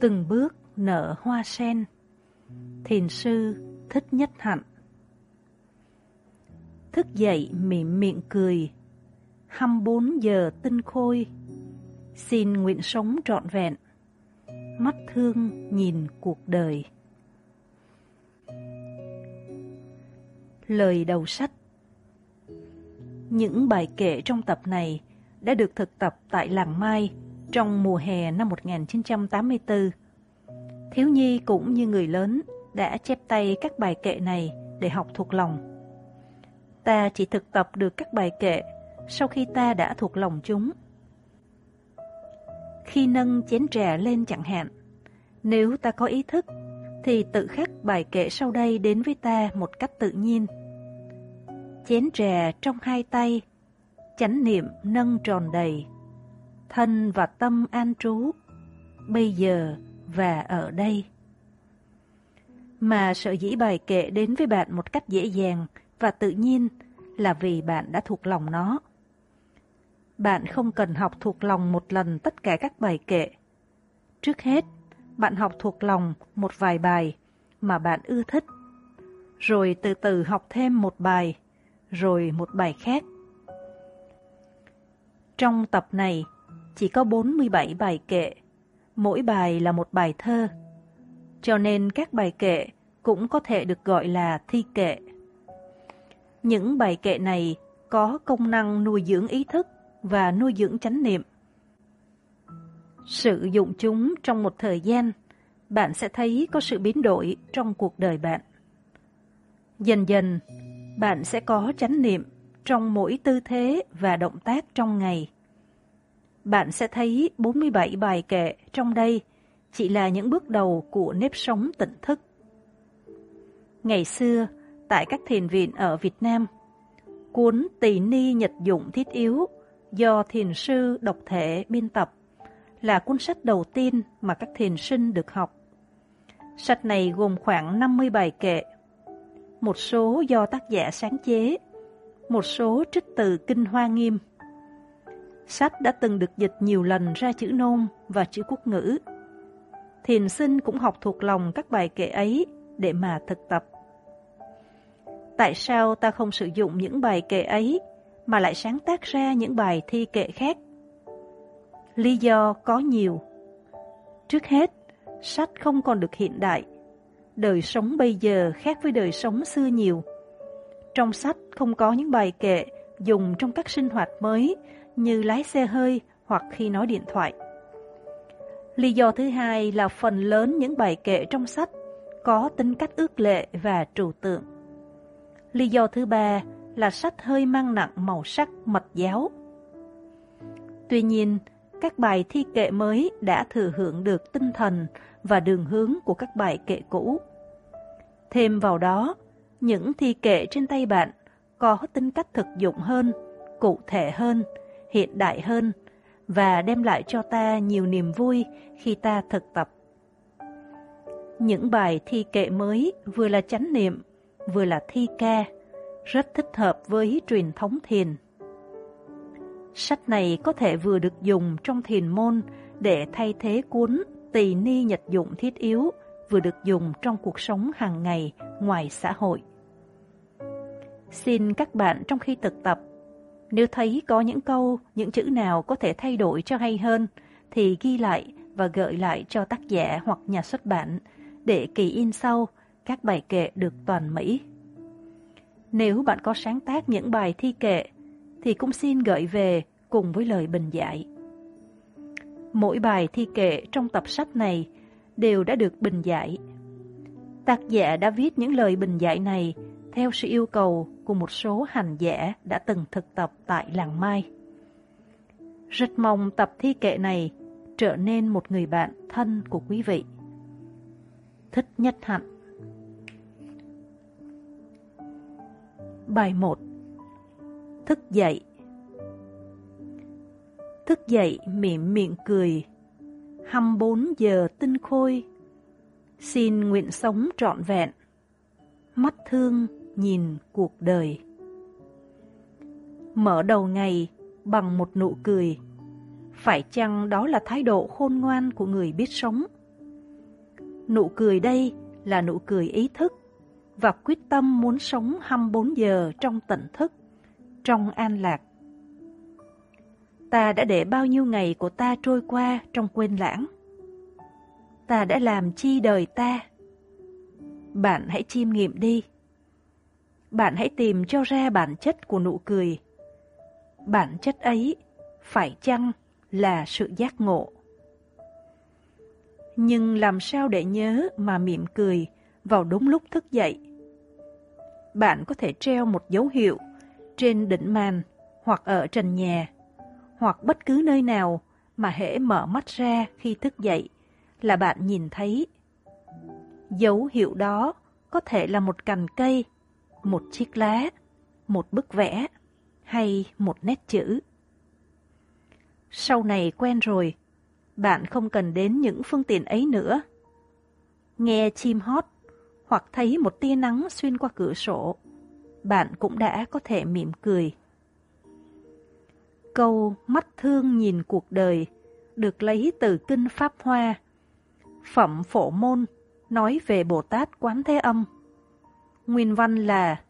từng bước nở hoa sen. Thiền sư thích nhất hạnh. Thức dậy mỉm miệng cười, 24 giờ tinh khôi, xin nguyện sống trọn vẹn, mắt thương nhìn cuộc đời. Lời đầu sách Những bài kể trong tập này đã được thực tập tại Làng Mai trong mùa hè năm 1984. Thiếu nhi cũng như người lớn đã chép tay các bài kệ này để học thuộc lòng. Ta chỉ thực tập được các bài kệ sau khi ta đã thuộc lòng chúng. Khi nâng chén trà lên chẳng hạn, nếu ta có ý thức, thì tự khắc bài kệ sau đây đến với ta một cách tự nhiên. Chén trà trong hai tay, chánh niệm nâng tròn đầy, thân và tâm an trú, bây giờ và ở đây. Mà sợ dĩ bài kệ đến với bạn một cách dễ dàng và tự nhiên là vì bạn đã thuộc lòng nó. Bạn không cần học thuộc lòng một lần tất cả các bài kệ. Trước hết, bạn học thuộc lòng một vài bài mà bạn ưa thích, rồi từ từ học thêm một bài, rồi một bài khác. Trong tập này, chỉ có 47 bài kệ, mỗi bài là một bài thơ. Cho nên các bài kệ cũng có thể được gọi là thi kệ. Những bài kệ này có công năng nuôi dưỡng ý thức và nuôi dưỡng chánh niệm. Sử dụng chúng trong một thời gian, bạn sẽ thấy có sự biến đổi trong cuộc đời bạn. Dần dần, bạn sẽ có chánh niệm trong mỗi tư thế và động tác trong ngày. Bạn sẽ thấy 47 bài kệ trong đây chỉ là những bước đầu của nếp sống tỉnh thức. Ngày xưa, tại các thiền viện ở Việt Nam, cuốn Tỳ Ni Nhật Dụng Thiết Yếu do thiền sư độc thể biên tập là cuốn sách đầu tiên mà các thiền sinh được học. Sách này gồm khoảng 50 bài kệ, một số do tác giả sáng chế, một số trích từ Kinh Hoa Nghiêm. Sách đã từng được dịch nhiều lần ra chữ nôm và chữ quốc ngữ. Thiền sinh cũng học thuộc lòng các bài kệ ấy để mà thực tập. Tại sao ta không sử dụng những bài kệ ấy mà lại sáng tác ra những bài thi kệ khác? Lý do có nhiều. Trước hết, sách không còn được hiện đại. Đời sống bây giờ khác với đời sống xưa nhiều. Trong sách không có những bài kệ dùng trong các sinh hoạt mới như lái xe hơi hoặc khi nói điện thoại. Lý do thứ hai là phần lớn những bài kệ trong sách có tính cách ước lệ và trừu tượng. Lý do thứ ba là sách hơi mang nặng màu sắc mật giáo. Tuy nhiên, các bài thi kệ mới đã thừa hưởng được tinh thần và đường hướng của các bài kệ cũ. Thêm vào đó, những thi kệ trên tay bạn có tính cách thực dụng hơn, cụ thể hơn, hiện đại hơn và đem lại cho ta nhiều niềm vui khi ta thực tập. Những bài thi kệ mới vừa là chánh niệm, vừa là thi ca, rất thích hợp với truyền thống thiền. Sách này có thể vừa được dùng trong thiền môn để thay thế cuốn Tỳ Ni Nhật Dụng Thiết Yếu, vừa được dùng trong cuộc sống hàng ngày ngoài xã hội. Xin các bạn trong khi thực tập, nếu thấy có những câu, những chữ nào có thể thay đổi cho hay hơn, thì ghi lại và gợi lại cho tác giả hoặc nhà xuất bản. Để kỳ in sau các bài kệ được toàn Mỹ. Nếu bạn có sáng tác những bài thi kệ, thì cũng xin gợi về cùng với lời bình giải Mỗi bài thi kệ trong tập sách này đều đã được bình giải Tác giả đã viết những lời bình giải này theo sự yêu cầu của một số hành giả đã từng thực tập tại làng Mai. Rất mong tập thi kệ này trở nên một người bạn thân của quý vị. Thích nhất hạnh. Bài 1 Thức dậy. Thức dậy miệng miệng cười. 24 giờ tinh khôi. Xin nguyện sống trọn vẹn. Mắt thương nhìn cuộc đời Mở đầu ngày bằng một nụ cười Phải chăng đó là thái độ khôn ngoan của người biết sống Nụ cười đây là nụ cười ý thức và quyết tâm muốn sống 24 giờ trong tỉnh thức, trong an lạc. Ta đã để bao nhiêu ngày của ta trôi qua trong quên lãng? Ta đã làm chi đời ta? Bạn hãy chiêm nghiệm đi. Bạn hãy tìm cho ra bản chất của nụ cười. Bản chất ấy phải chăng là sự giác ngộ? Nhưng làm sao để nhớ mà mỉm cười vào đúng lúc thức dậy? Bạn có thể treo một dấu hiệu trên đỉnh màn hoặc ở trần nhà hoặc bất cứ nơi nào mà hễ mở mắt ra khi thức dậy là bạn nhìn thấy. Dấu hiệu đó có thể là một cành cây, một chiếc lá, một bức vẽ hay một nét chữ. Sau này quen rồi, bạn không cần đến những phương tiện ấy nữa. Nghe chim hót hoặc thấy một tia nắng xuyên qua cửa sổ, bạn cũng đã có thể mỉm cười. Câu mắt thương nhìn cuộc đời được lấy từ Kinh Pháp Hoa. Phẩm Phổ Môn nói về Bồ Tát Quán Thế Âm. Nguyên văn là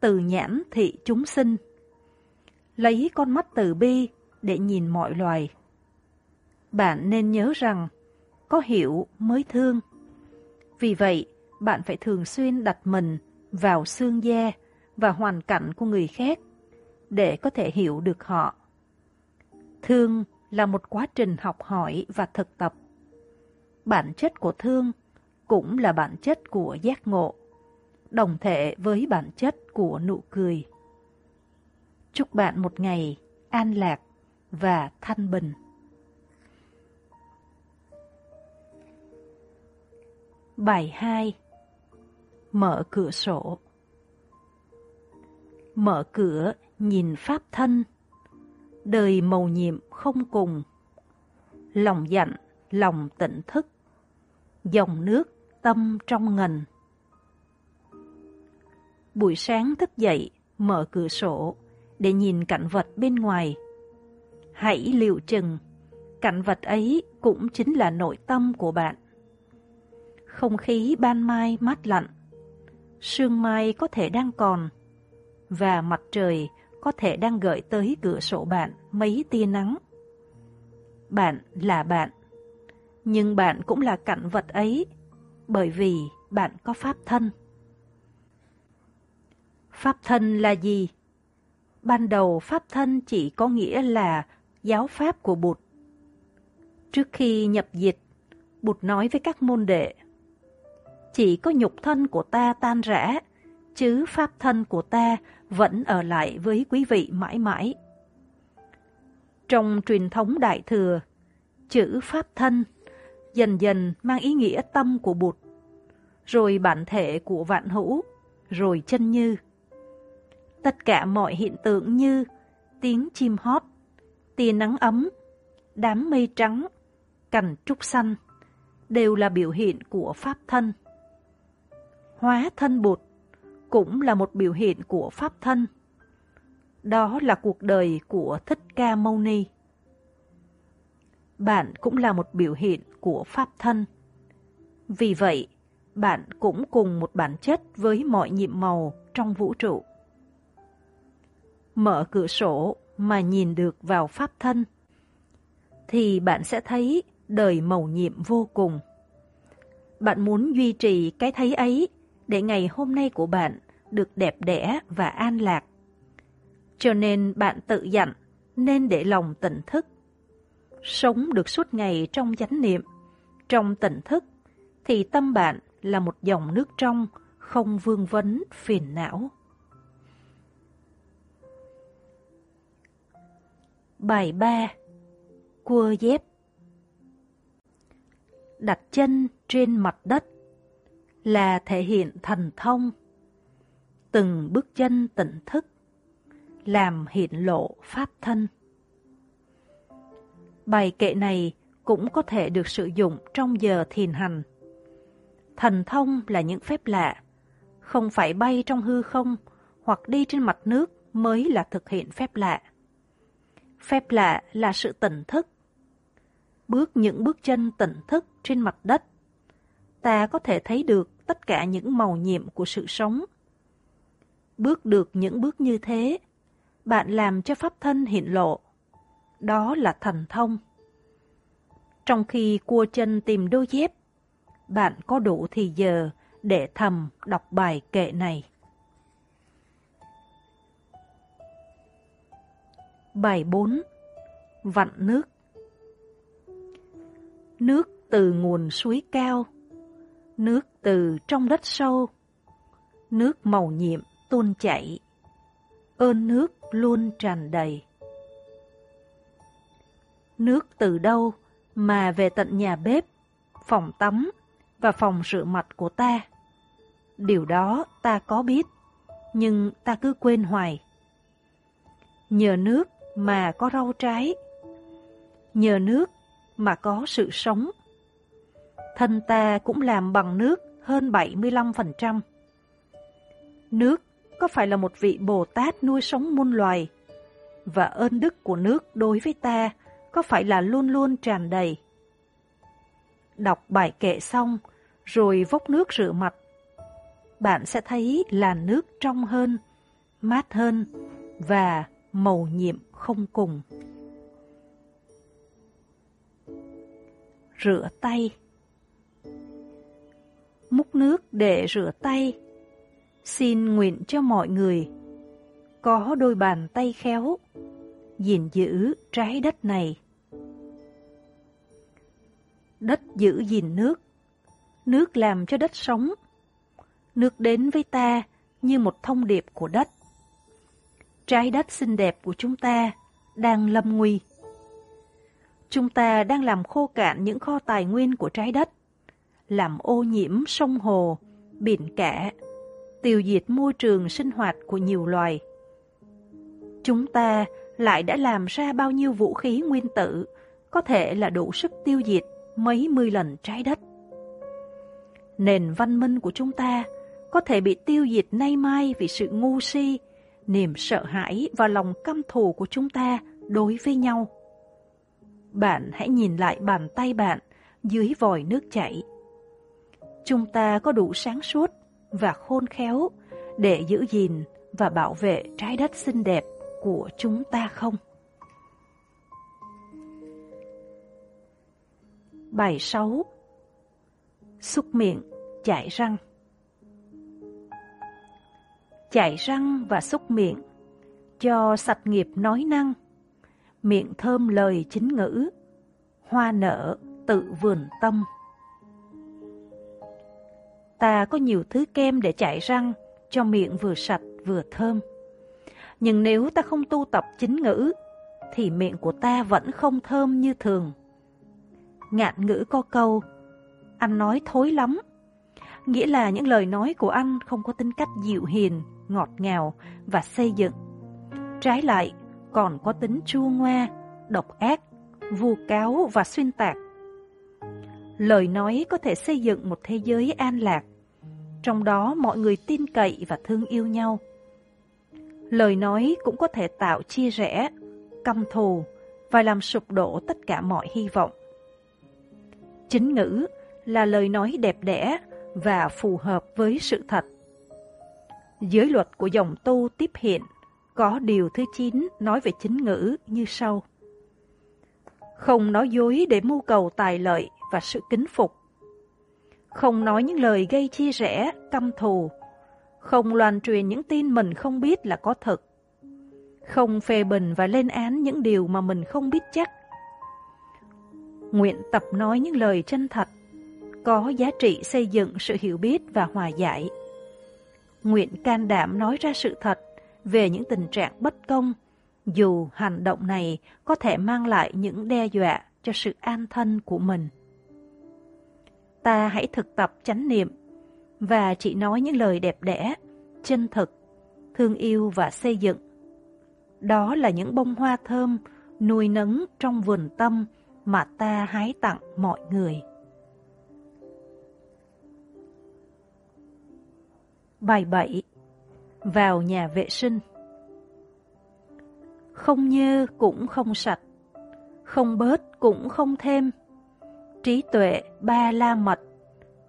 từ nhãn thị chúng sinh. Lấy con mắt từ bi để nhìn mọi loài. Bạn nên nhớ rằng có hiểu mới thương. Vì vậy, bạn phải thường xuyên đặt mình vào xương da và hoàn cảnh của người khác để có thể hiểu được họ. Thương là một quá trình học hỏi và thực tập. Bản chất của thương cũng là bản chất của giác ngộ, đồng thể với bản chất của nụ cười. Chúc bạn một ngày an lạc và thanh bình. Bài 2 Mở cửa sổ Mở cửa nhìn pháp thân đời màu nhiệm không cùng. Lòng dặn, lòng tỉnh thức, dòng nước tâm trong ngần. Buổi sáng thức dậy, mở cửa sổ để nhìn cảnh vật bên ngoài. Hãy liệu chừng, cảnh vật ấy cũng chính là nội tâm của bạn. Không khí ban mai mát lạnh, sương mai có thể đang còn, và mặt trời có thể đang gợi tới cửa sổ bạn mấy tia nắng. Bạn là bạn, nhưng bạn cũng là cảnh vật ấy, bởi vì bạn có pháp thân. Pháp thân là gì? Ban đầu pháp thân chỉ có nghĩa là giáo pháp của Bụt. Trước khi nhập dịch Bụt nói với các môn đệ, chỉ có nhục thân của ta tan rã, chứ pháp thân của ta vẫn ở lại với quý vị mãi mãi. Trong truyền thống Đại Thừa, chữ Pháp Thân dần dần mang ý nghĩa tâm của Bụt, rồi bản thể của vạn hữu, rồi chân như. Tất cả mọi hiện tượng như tiếng chim hót, tia nắng ấm, đám mây trắng, cành trúc xanh đều là biểu hiện của Pháp Thân. Hóa thân Bụt cũng là một biểu hiện của Pháp thân. Đó là cuộc đời của Thích Ca Mâu Ni. Bạn cũng là một biểu hiện của Pháp thân. Vì vậy, bạn cũng cùng một bản chất với mọi nhiệm màu trong vũ trụ. Mở cửa sổ mà nhìn được vào Pháp thân, thì bạn sẽ thấy đời màu nhiệm vô cùng. Bạn muốn duy trì cái thấy ấy để ngày hôm nay của bạn được đẹp đẽ và an lạc. Cho nên bạn tự dặn nên để lòng tỉnh thức. Sống được suốt ngày trong chánh niệm, trong tỉnh thức, thì tâm bạn là một dòng nước trong, không vương vấn phiền não. Bài 3 Cua dép Đặt chân trên mặt đất là thể hiện thần thông từng bước chân tỉnh thức, làm hiện lộ pháp thân. Bài kệ này cũng có thể được sử dụng trong giờ thiền hành. Thần thông là những phép lạ, không phải bay trong hư không hoặc đi trên mặt nước mới là thực hiện phép lạ. Phép lạ là sự tỉnh thức. Bước những bước chân tỉnh thức trên mặt đất, ta có thể thấy được tất cả những màu nhiệm của sự sống. Bước được những bước như thế, bạn làm cho pháp thân hiện lộ. Đó là thần thông. Trong khi cua chân tìm đôi dép, bạn có đủ thì giờ để thầm đọc bài kệ này. Bài 4 Vặn nước Nước từ nguồn suối cao Nước từ trong đất sâu Nước màu nhiệm tuôn chảy Ơn nước luôn tràn đầy Nước từ đâu mà về tận nhà bếp, phòng tắm và phòng rửa mặt của ta? Điều đó ta có biết, nhưng ta cứ quên hoài. Nhờ nước mà có rau trái. Nhờ nước mà có sự sống. Thân ta cũng làm bằng nước hơn 75%. Nước có phải là một vị Bồ Tát nuôi sống muôn loài? Và ơn đức của nước đối với ta có phải là luôn luôn tràn đầy? Đọc bài kệ xong, rồi vốc nước rửa mặt. Bạn sẽ thấy là nước trong hơn, mát hơn và màu nhiệm không cùng. Rửa tay. Múc nước để rửa tay. Xin nguyện cho mọi người Có đôi bàn tay khéo, gìn giữ trái đất này. Đất giữ gìn nước. Nước làm cho đất sống. Nước đến với ta như một thông điệp của đất trái đất xinh đẹp của chúng ta đang lâm nguy. Chúng ta đang làm khô cạn những kho tài nguyên của trái đất, làm ô nhiễm sông hồ, biển cả, tiêu diệt môi trường sinh hoạt của nhiều loài. Chúng ta lại đã làm ra bao nhiêu vũ khí nguyên tử có thể là đủ sức tiêu diệt mấy mươi lần trái đất. Nền văn minh của chúng ta có thể bị tiêu diệt nay mai vì sự ngu si niềm sợ hãi và lòng căm thù của chúng ta đối với nhau. Bạn hãy nhìn lại bàn tay bạn dưới vòi nước chảy. Chúng ta có đủ sáng suốt và khôn khéo để giữ gìn và bảo vệ trái đất xinh đẹp của chúng ta không? Bài 6 Xúc miệng, chải răng chải răng và xúc miệng, cho sạch nghiệp nói năng, miệng thơm lời chính ngữ, hoa nở tự vườn tâm. Ta có nhiều thứ kem để chải răng, cho miệng vừa sạch vừa thơm. Nhưng nếu ta không tu tập chính ngữ, thì miệng của ta vẫn không thơm như thường. Ngạn ngữ có câu, anh nói thối lắm, nghĩa là những lời nói của anh không có tính cách dịu hiền, ngọt ngào và xây dựng. Trái lại, còn có tính chua ngoa, độc ác, vu cáo và xuyên tạc. Lời nói có thể xây dựng một thế giới an lạc, trong đó mọi người tin cậy và thương yêu nhau. Lời nói cũng có thể tạo chia rẽ, căm thù và làm sụp đổ tất cả mọi hy vọng. Chính ngữ là lời nói đẹp đẽ và phù hợp với sự thật. Giới luật của dòng tu tiếp hiện có điều thứ 9 nói về chính ngữ như sau. Không nói dối để mưu cầu tài lợi và sự kính phục. Không nói những lời gây chia rẽ, căm thù. Không loan truyền những tin mình không biết là có thật. Không phê bình và lên án những điều mà mình không biết chắc. Nguyện tập nói những lời chân thật, có giá trị xây dựng sự hiểu biết và hòa giải nguyện can đảm nói ra sự thật về những tình trạng bất công, dù hành động này có thể mang lại những đe dọa cho sự an thân của mình. Ta hãy thực tập chánh niệm và chỉ nói những lời đẹp đẽ, chân thực, thương yêu và xây dựng. Đó là những bông hoa thơm nuôi nấng trong vườn tâm mà ta hái tặng mọi người. Bài 7 Vào nhà vệ sinh Không nhơ cũng không sạch, không bớt cũng không thêm, trí tuệ ba la mật,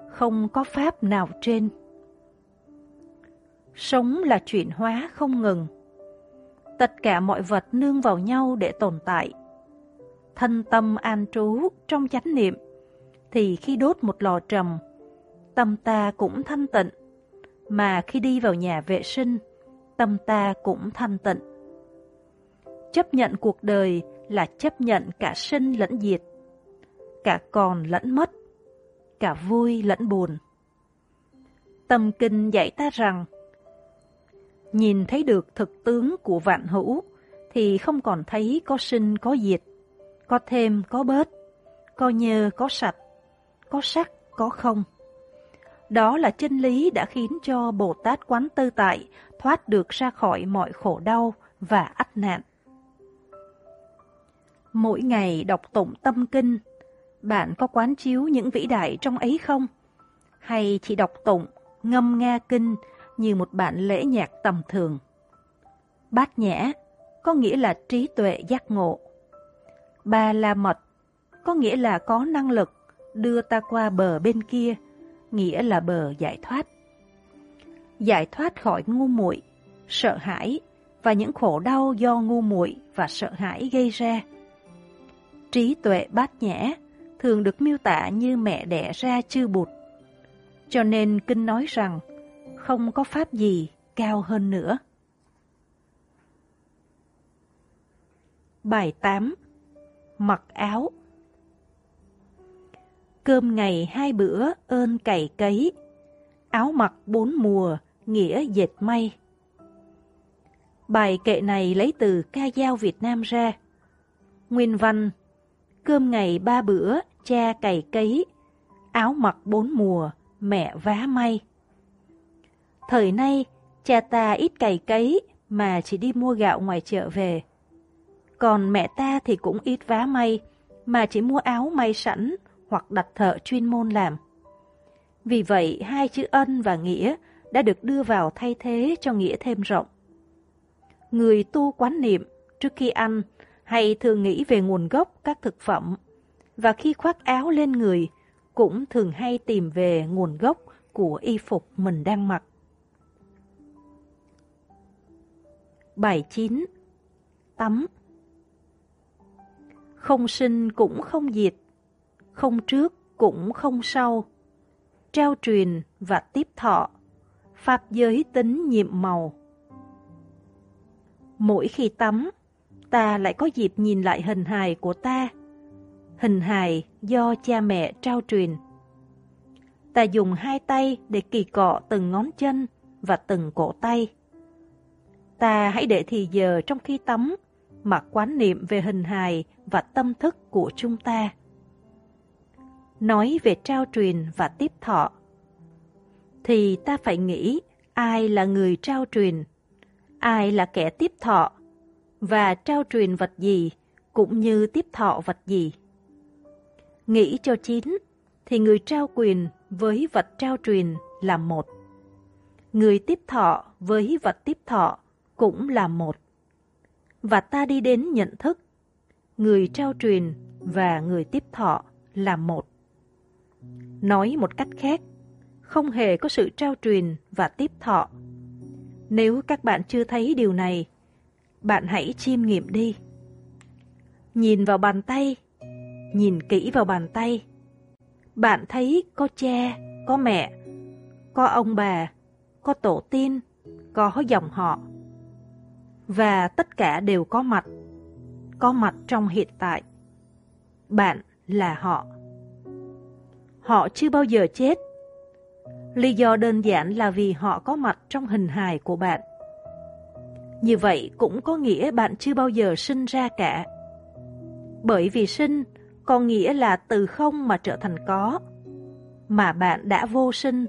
không có pháp nào trên. Sống là chuyển hóa không ngừng. Tất cả mọi vật nương vào nhau để tồn tại. Thân tâm an trú trong chánh niệm, thì khi đốt một lò trầm, tâm ta cũng thanh tịnh, mà khi đi vào nhà vệ sinh, tâm ta cũng thanh tịnh. Chấp nhận cuộc đời là chấp nhận cả sinh lẫn diệt, cả còn lẫn mất, cả vui lẫn buồn. Tâm kinh dạy ta rằng, nhìn thấy được thực tướng của vạn hữu, thì không còn thấy có sinh có diệt, có thêm có bớt, có nhơ có sạch, có sắc có không. Đó là chân lý đã khiến cho Bồ Tát Quán Tư Tại thoát được ra khỏi mọi khổ đau và ách nạn. Mỗi ngày đọc tụng tâm kinh, bạn có quán chiếu những vĩ đại trong ấy không? Hay chỉ đọc tụng, ngâm nga kinh như một bản lễ nhạc tầm thường? Bát nhã có nghĩa là trí tuệ giác ngộ. Ba la mật có nghĩa là có năng lực đưa ta qua bờ bên kia, nghĩa là bờ giải thoát. Giải thoát khỏi ngu muội, sợ hãi và những khổ đau do ngu muội và sợ hãi gây ra. Trí tuệ bát nhã thường được miêu tả như mẹ đẻ ra chư bụt. Cho nên kinh nói rằng không có pháp gì cao hơn nữa. Bài 8 Mặc áo Cơm ngày hai bữa ơn cày cấy, áo mặc bốn mùa nghĩa dệt may. Bài kệ này lấy từ ca dao Việt Nam ra. Nguyên văn Cơm ngày ba bữa, cha cày cấy, áo mặc bốn mùa, mẹ vá may. Thời nay, cha ta ít cày cấy mà chỉ đi mua gạo ngoài chợ về. Còn mẹ ta thì cũng ít vá may, mà chỉ mua áo may sẵn hoặc đặt thợ chuyên môn làm. Vì vậy, hai chữ ân và nghĩa đã được đưa vào thay thế cho nghĩa thêm rộng. Người tu quán niệm trước khi ăn hay thường nghĩ về nguồn gốc các thực phẩm và khi khoác áo lên người cũng thường hay tìm về nguồn gốc của y phục mình đang mặc. Bài 9 Tắm Không sinh cũng không diệt, không trước cũng không sau, trao truyền và tiếp thọ, pháp giới tính nhiệm màu. Mỗi khi tắm, ta lại có dịp nhìn lại hình hài của ta. Hình hài do cha mẹ trao truyền. Ta dùng hai tay để kỳ cọ từng ngón chân và từng cổ tay. Ta hãy để thì giờ trong khi tắm mà quán niệm về hình hài và tâm thức của chúng ta. Nói về trao truyền và tiếp thọ, thì ta phải nghĩ ai là người trao truyền, ai là kẻ tiếp thọ và trao truyền vật gì cũng như tiếp thọ vật gì. Nghĩ cho chín thì người trao quyền với vật trao truyền là một. Người tiếp thọ với vật tiếp thọ cũng là một. Và ta đi đến nhận thức, người trao truyền và người tiếp thọ là một. Nói một cách khác, không hề có sự trao truyền và tiếp thọ. Nếu các bạn chưa thấy điều này, bạn hãy chiêm nghiệm đi. Nhìn vào bàn tay, nhìn kỹ vào bàn tay. Bạn thấy có cha, có mẹ, có ông bà, có tổ tiên, có dòng họ. Và tất cả đều có mặt, có mặt trong hiện tại. Bạn là họ. Họ chưa bao giờ chết. Lý do đơn giản là vì họ có mặt trong hình hài của bạn. Như vậy cũng có nghĩa bạn chưa bao giờ sinh ra cả. Bởi vì sinh có nghĩa là từ không mà trở thành có. Mà bạn đã vô sinh,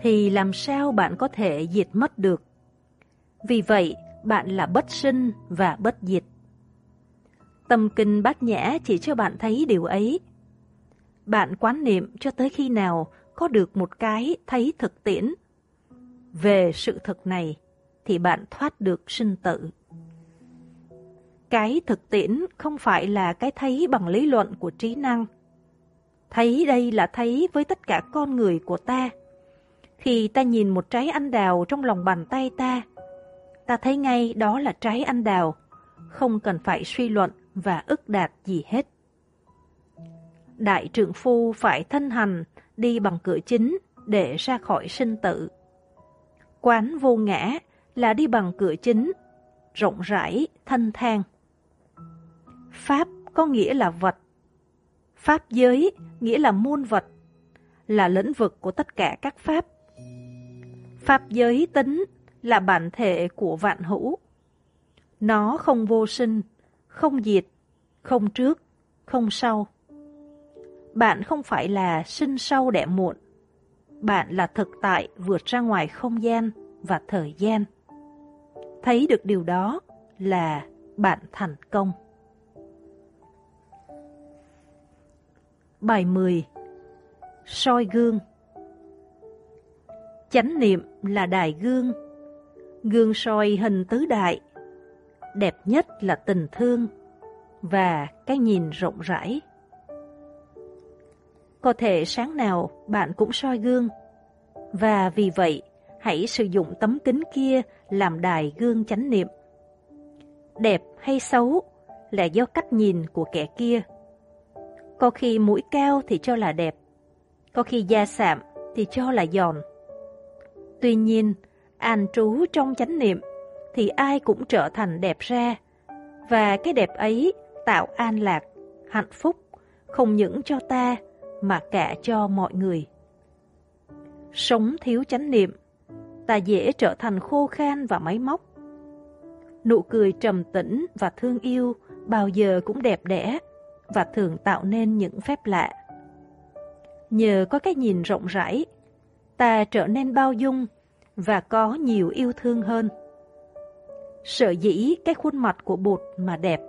thì làm sao bạn có thể diệt mất được? Vì vậy, bạn là bất sinh và bất diệt. Tâm kinh bát nhã chỉ cho bạn thấy điều ấy. Bạn quán niệm cho tới khi nào có được một cái thấy thực tiễn. Về sự thực này, thì bạn thoát được sinh tử. Cái thực tiễn không phải là cái thấy bằng lý luận của trí năng. Thấy đây là thấy với tất cả con người của ta. Khi ta nhìn một trái anh đào trong lòng bàn tay ta, ta thấy ngay đó là trái anh đào, không cần phải suy luận và ức đạt gì hết. Đại trượng phu phải thân hành đi bằng cửa chính để ra khỏi sinh tử. Quán vô ngã là đi bằng cửa chính, rộng rãi, thanh thang. Pháp có nghĩa là vật. Pháp giới nghĩa là muôn vật, là lĩnh vực của tất cả các pháp. Pháp giới tính là bản thể của vạn hữu. Nó không vô sinh, không diệt, không trước, không sau. Bạn không phải là sinh sau đẻ muộn. Bạn là thực tại vượt ra ngoài không gian và thời gian. Thấy được điều đó là bạn thành công. Bài 10 soi gương Chánh niệm là đài gương, gương soi hình tứ đại, đẹp nhất là tình thương và cái nhìn rộng rãi. Có thể sáng nào bạn cũng soi gương, và vì vậy hãy sử dụng tấm kính kia làm đài gương chánh niệm. Đẹp hay xấu là do cách nhìn của kẻ kia. Có khi mũi cao thì cho là đẹp, có khi da sạm thì cho là giòn. Tuy nhiên, an trú trong chánh niệm thì ai cũng trở thành đẹp ra, và cái đẹp ấy tạo an lạc, hạnh phúc, không những cho ta mà cả cho mọi người. Sống thiếu chánh niệm, ta dễ trở thành khô khan và máy móc. Nụ cười trầm tĩnh và thương yêu bao giờ cũng đẹp đẽ và thường tạo nên những phép lạ. Nhờ có cái nhìn rộng rãi, ta trở nên bao dung và có nhiều yêu thương hơn. Sợ dĩ cái khuôn mặt của bột mà đẹp,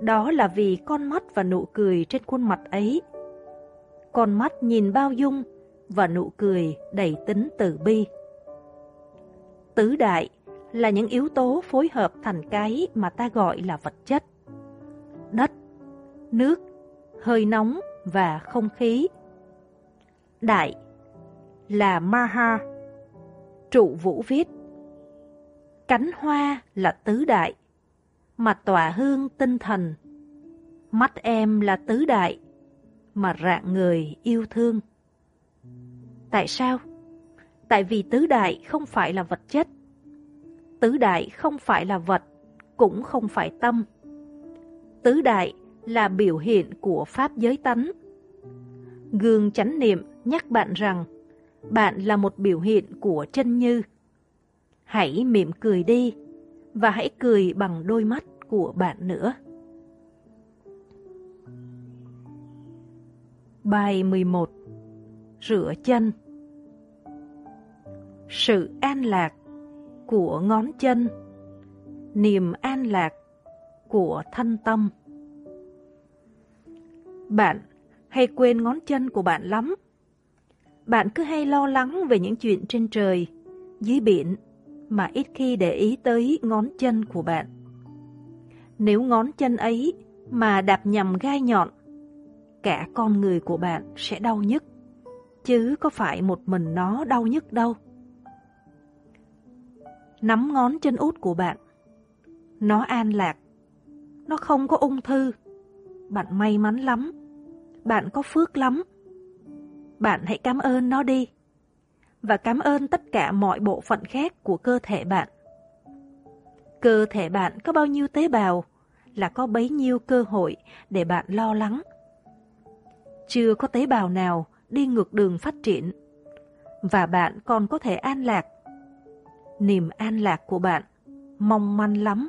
đó là vì con mắt và nụ cười trên khuôn mặt ấy. Con mắt nhìn bao dung và nụ cười đầy tính từ bi. Tứ đại là những yếu tố phối hợp thành cái mà ta gọi là vật chất. Đất, nước, hơi nóng và không khí. Đại là Maha, trụ vũ viết. Cánh hoa là tứ đại, mà tỏa hương tinh thần. Mắt em là tứ đại, mà rạng người yêu thương. Tại sao? Tại vì tứ đại không phải là vật chất. Tứ đại không phải là vật, cũng không phải tâm. Tứ đại là biểu hiện của Pháp giới tánh. Gương chánh niệm nhắc bạn rằng bạn là một biểu hiện của chân như. Hãy mỉm cười đi và hãy cười bằng đôi mắt của bạn nữa. Bài 11 Rửa chân Sự an lạc của ngón chân Niềm an lạc của thân tâm Bạn hay quên ngón chân của bạn lắm. Bạn cứ hay lo lắng về những chuyện trên trời, dưới biển, mà ít khi để ý tới ngón chân của bạn. Nếu ngón chân ấy mà đạp nhầm gai nhọn, cả con người của bạn sẽ đau nhức, chứ có phải một mình nó đau nhức đâu. Nắm ngón chân út của bạn, nó an lạc, nó không có ung thư, bạn may mắn lắm bạn có phước lắm. Bạn hãy cảm ơn nó đi. Và cảm ơn tất cả mọi bộ phận khác của cơ thể bạn. Cơ thể bạn có bao nhiêu tế bào là có bấy nhiêu cơ hội để bạn lo lắng. Chưa có tế bào nào đi ngược đường phát triển. Và bạn còn có thể an lạc. Niềm an lạc của bạn mong manh lắm.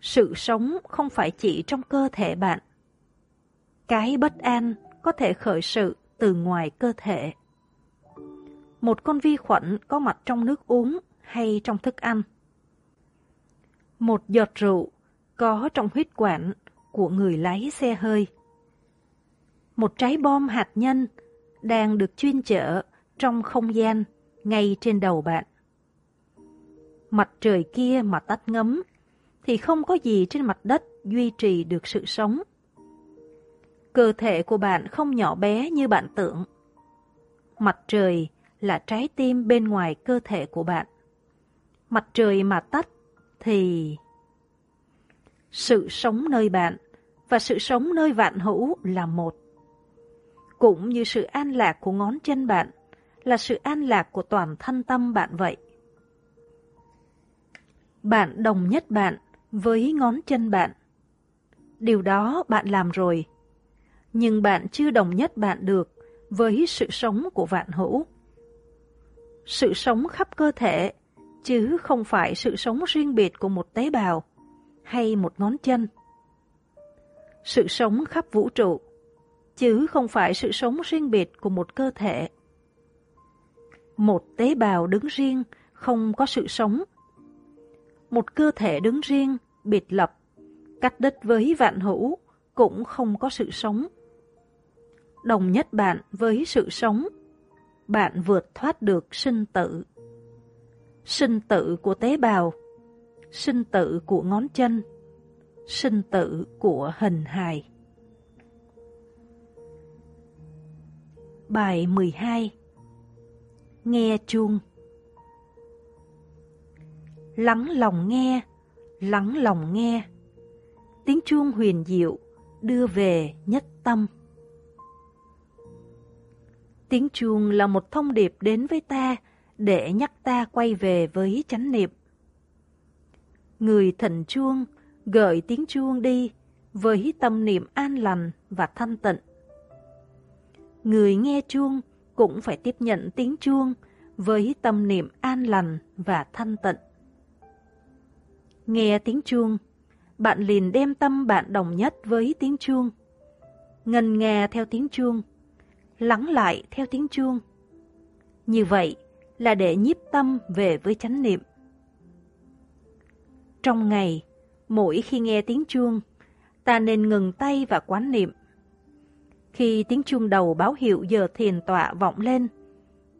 Sự sống không phải chỉ trong cơ thể bạn, cái bất an có thể khởi sự từ ngoài cơ thể. Một con vi khuẩn có mặt trong nước uống hay trong thức ăn. Một giọt rượu có trong huyết quản của người lái xe hơi. Một trái bom hạt nhân đang được chuyên chở trong không gian ngay trên đầu bạn. Mặt trời kia mà tắt ngấm thì không có gì trên mặt đất duy trì được sự sống Cơ thể của bạn không nhỏ bé như bạn tưởng. Mặt trời là trái tim bên ngoài cơ thể của bạn. Mặt trời mà tắt thì... Sự sống nơi bạn và sự sống nơi vạn hữu là một. Cũng như sự an lạc của ngón chân bạn là sự an lạc của toàn thân tâm bạn vậy. Bạn đồng nhất bạn với ngón chân bạn. Điều đó bạn làm rồi. Nhưng bạn chưa đồng nhất bạn được với sự sống của vạn hữu. Sự sống khắp cơ thể, chứ không phải sự sống riêng biệt của một tế bào hay một ngón chân. Sự sống khắp vũ trụ, chứ không phải sự sống riêng biệt của một cơ thể. Một tế bào đứng riêng không có sự sống. Một cơ thể đứng riêng, biệt lập, cắt đứt với vạn hữu cũng không có sự sống. Đồng nhất bạn với sự sống, bạn vượt thoát được sinh tử. Sinh tử của tế bào, sinh tử của ngón chân, sinh tử của hình hài. Bài 12 Nghe chuông Lắng lòng nghe, lắng lòng nghe Tiếng chuông huyền diệu đưa về nhất tâm Tiếng chuông là một thông điệp đến với ta để nhắc ta quay về với chánh niệm. Người thịnh chuông gợi tiếng chuông đi với tâm niệm an lành và thanh tịnh. Người nghe chuông cũng phải tiếp nhận tiếng chuông với tâm niệm an lành và thanh tịnh. Nghe tiếng chuông, bạn liền đem tâm bạn đồng nhất với tiếng chuông. Ngân nghe theo tiếng chuông, lắng lại theo tiếng chuông. Như vậy là để nhiếp tâm về với chánh niệm. Trong ngày, mỗi khi nghe tiếng chuông, ta nên ngừng tay và quán niệm. Khi tiếng chuông đầu báo hiệu giờ thiền tọa vọng lên,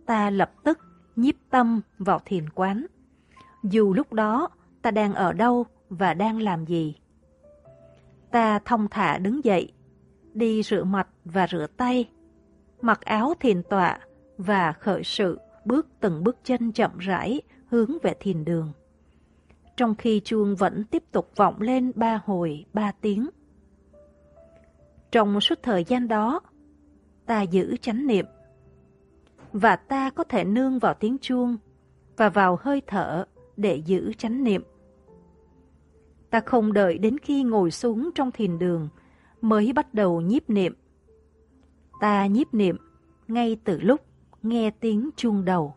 ta lập tức nhiếp tâm vào thiền quán. Dù lúc đó ta đang ở đâu và đang làm gì. Ta thông thả đứng dậy, đi rửa mặt và rửa tay, mặc áo thiền tọa và khởi sự bước từng bước chân chậm rãi hướng về thiền đường trong khi chuông vẫn tiếp tục vọng lên ba hồi ba tiếng. Trong suốt thời gian đó, ta giữ chánh niệm, và ta có thể nương vào tiếng chuông và vào hơi thở để giữ chánh niệm. Ta không đợi đến khi ngồi xuống trong thiền đường mới bắt đầu nhiếp niệm. Ta nhiếp niệm ngay từ lúc nghe tiếng chuông đầu.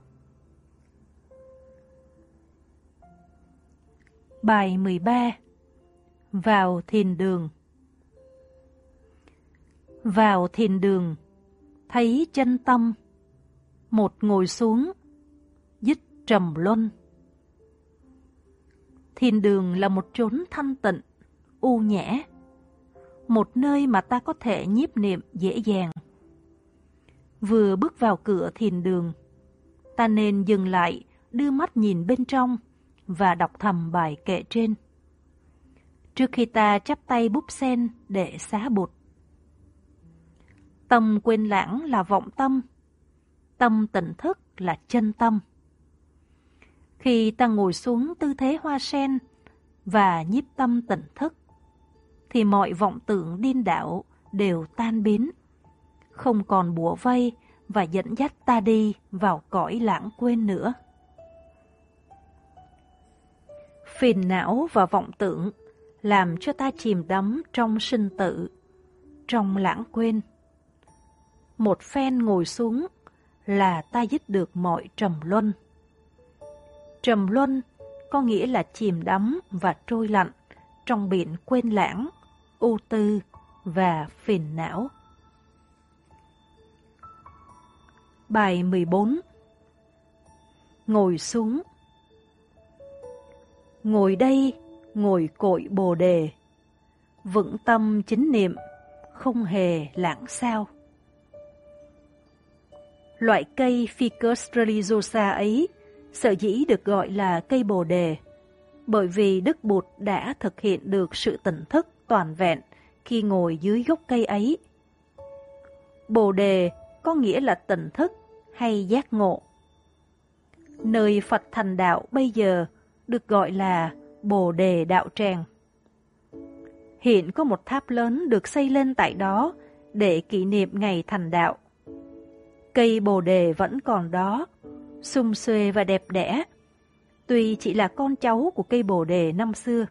Bài 13 Vào thiền đường vào thiền đường, thấy chân tâm, một ngồi xuống, dứt trầm luân. Thiền đường là một chốn thanh tịnh, u nhã, một nơi mà ta có thể nhiếp niệm dễ dàng. Vừa bước vào cửa thiền đường, ta nên dừng lại, đưa mắt nhìn bên trong, và đọc thầm bài kệ trên. Trước khi ta chắp tay búp sen để xá bụt. Tâm quên lãng là vọng tâm, tâm tỉnh thức là chân tâm. Khi ta ngồi xuống tư thế hoa sen và nhiếp tâm tỉnh thức, thì mọi vọng tưởng điên đảo đều tan biến, không còn bủa vây và dẫn dắt ta đi vào cõi lãng quên nữa. phiền não và vọng tưởng làm cho ta chìm đắm trong sinh tử, trong lãng quên. Một phen ngồi xuống là ta dứt được mọi trầm luân. Trầm luân có nghĩa là chìm đắm và trôi lặn trong biển quên lãng, ưu tư và phiền não. Bài 14 Ngồi xuống Ngồi đây, ngồi cội bồ đề, vững tâm chính niệm, không hề lãng sao. Loại cây Ficus religiosa ấy sở dĩ được gọi là cây bồ đề, bởi vì Đức Bụt đã thực hiện được sự tỉnh thức toàn vẹn khi ngồi dưới gốc cây ấy. Bồ đề có nghĩa là tỉnh thức hay giác ngộ. Nơi Phật thành đạo bây giờ được gọi là Bồ đề đạo tràng. Hiện có một tháp lớn được xây lên tại đó để kỷ niệm ngày thành đạo. Cây bồ đề vẫn còn đó, sum xuê và đẹp đẽ, tuy chỉ là con cháu của cây bồ đề năm xưa.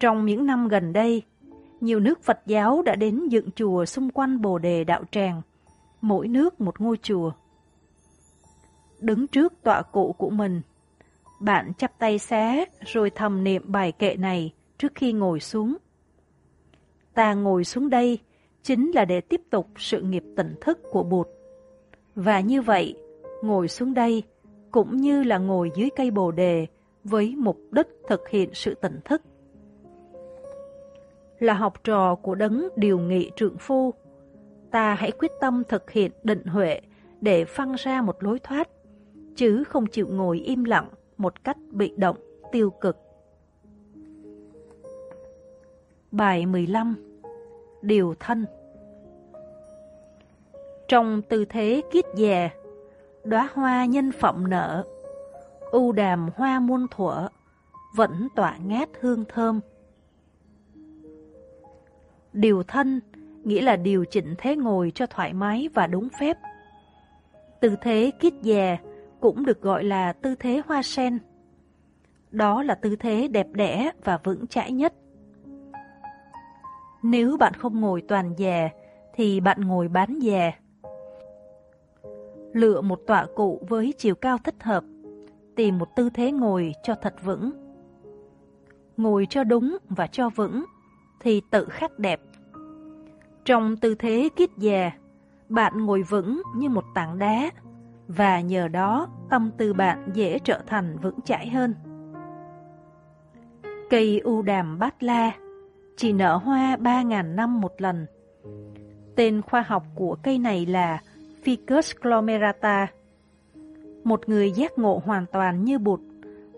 Trong những năm gần đây, nhiều nước Phật giáo đã đến dựng chùa xung quanh bồ đề đạo tràng, mỗi nước một ngôi chùa. Đứng trước tọa cụ của mình, bạn chắp tay xé rồi thầm niệm bài kệ này trước khi ngồi xuống. Ta ngồi xuống đây chính là để tiếp tục sự nghiệp tỉnh thức của Bụt. Và như vậy, ngồi xuống đây cũng như là ngồi dưới cây bồ đề với mục đích thực hiện sự tỉnh thức. Là học trò của đấng điều nghị trượng phu, ta hãy quyết tâm thực hiện định huệ để phăng ra một lối thoát, chứ không chịu ngồi im lặng một cách bị động, tiêu cực. Bài 15 Điều thân trong tư thế kiết già, đóa hoa nhân phẩm nở, u đàm hoa muôn thuở, vẫn tỏa ngát hương thơm. Điều thân nghĩa là điều chỉnh thế ngồi cho thoải mái và đúng phép. Tư thế kiết già cũng được gọi là tư thế hoa sen. Đó là tư thế đẹp đẽ và vững chãi nhất. Nếu bạn không ngồi toàn già, thì bạn ngồi bán già. Lựa một tọa cụ với chiều cao thích hợp, tìm một tư thế ngồi cho thật vững. Ngồi cho đúng và cho vững, thì tự khắc đẹp. Trong tư thế kiết già, bạn ngồi vững như một tảng đá, và nhờ đó tâm tư bạn dễ trở thành vững chãi hơn. Cây u đàm bát la chỉ nở hoa 3.000 năm một lần. Tên khoa học của cây này là Ficus glomerata. Một người giác ngộ hoàn toàn như bụt,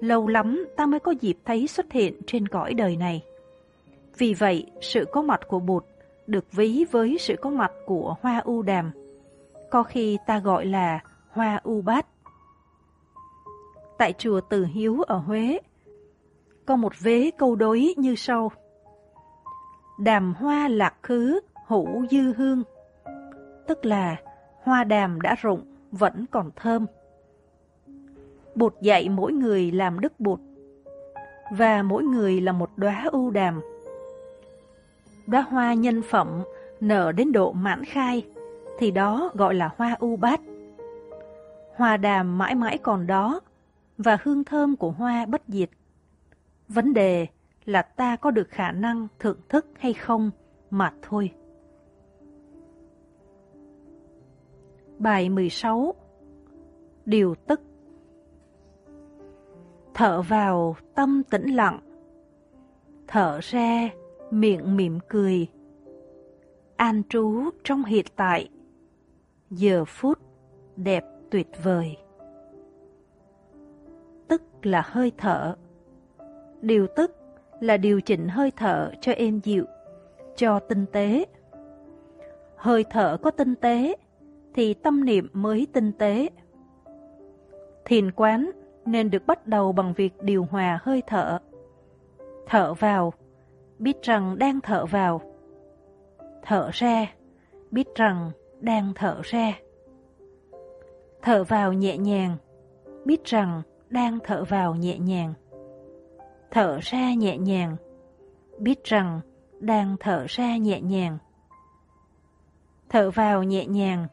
lâu lắm ta mới có dịp thấy xuất hiện trên cõi đời này. Vì vậy, sự có mặt của bụt được ví với sự có mặt của hoa u đàm. Có khi ta gọi là hoa u bát. Tại chùa Từ Hiếu ở Huế, có một vế câu đối như sau. Đàm hoa lạc khứ, hữu dư hương. Tức là hoa đàm đã rụng, vẫn còn thơm. Bụt dạy mỗi người làm đức bụt, và mỗi người là một đóa ưu đàm. Đóa hoa nhân phẩm nở đến độ mãn khai, thì đó gọi là hoa u bát. Hoa đàm mãi mãi còn đó, và hương thơm của hoa bất diệt. Vấn đề là ta có được khả năng thưởng thức hay không mà thôi. Bài 16 Điều tức. Thở vào tâm tĩnh lặng. Thở ra miệng mỉm cười. An trú trong hiện tại. Giờ phút đẹp tuyệt vời. Tức là hơi thở. Điều tức là điều chỉnh hơi thở cho êm dịu, cho tinh tế. Hơi thở có tinh tế thì tâm niệm mới tinh tế. Thiền quán nên được bắt đầu bằng việc điều hòa hơi thở. Thở vào, biết rằng đang thở vào. Thở ra, biết rằng đang thở ra. Thở vào nhẹ nhàng, biết rằng đang thở vào nhẹ nhàng thở ra nhẹ nhàng, biết rằng đang thở ra nhẹ nhàng. Thở vào nhẹ nhàng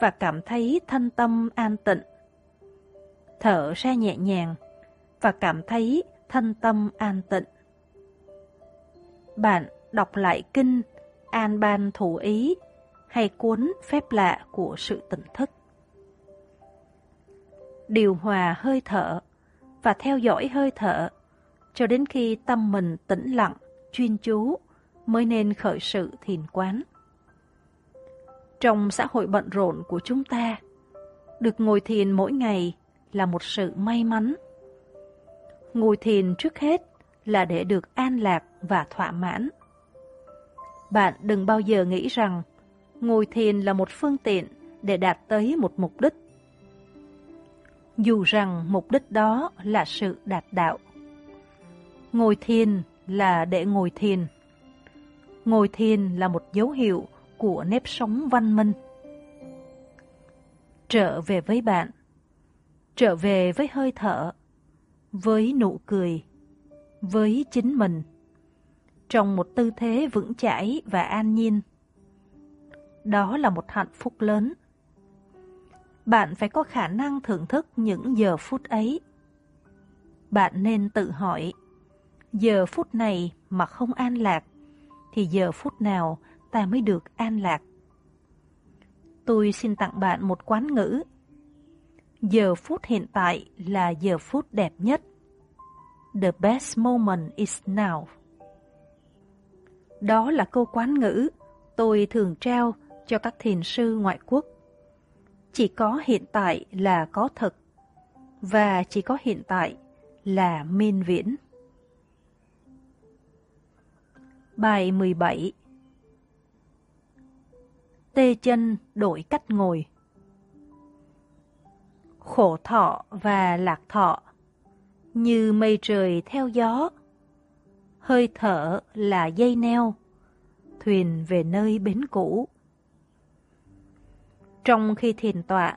và cảm thấy thân tâm an tịnh. Thở ra nhẹ nhàng và cảm thấy thân tâm an tịnh. Bạn đọc lại kinh An Ban Thủ Ý hay cuốn Phép Lạ của Sự Tỉnh Thức. Điều hòa hơi thở và theo dõi hơi thở cho đến khi tâm mình tĩnh lặng, chuyên chú, mới nên khởi sự thiền quán. Trong xã hội bận rộn của chúng ta, được ngồi thiền mỗi ngày là một sự may mắn. Ngồi thiền trước hết là để được an lạc và thỏa mãn. Bạn đừng bao giờ nghĩ rằng Ngồi thiền là một phương tiện để đạt tới một mục đích. Dù rằng mục đích đó là sự đạt đạo. Ngồi thiền là để ngồi thiền. Ngồi thiền là một dấu hiệu của nếp sống văn minh. Trở về với bạn. Trở về với hơi thở. Với nụ cười. Với chính mình. Trong một tư thế vững chãi và an nhiên. Đó là một hạnh phúc lớn. Bạn phải có khả năng thưởng thức những giờ phút ấy. Bạn nên tự hỏi, giờ phút này mà không an lạc, thì giờ phút nào ta mới được an lạc? Tôi xin tặng bạn một quán ngữ. Giờ phút hiện tại là giờ phút đẹp nhất. The best moment is now. Đó là câu quán ngữ tôi thường trao cho các thiền sư ngoại quốc. Chỉ có hiện tại là có thật, và chỉ có hiện tại là miên viễn. Bài 17 Tê chân đổi cách ngồi Khổ thọ và lạc thọ Như mây trời theo gió Hơi thở là dây neo Thuyền về nơi bến cũ trong khi thiền tọa,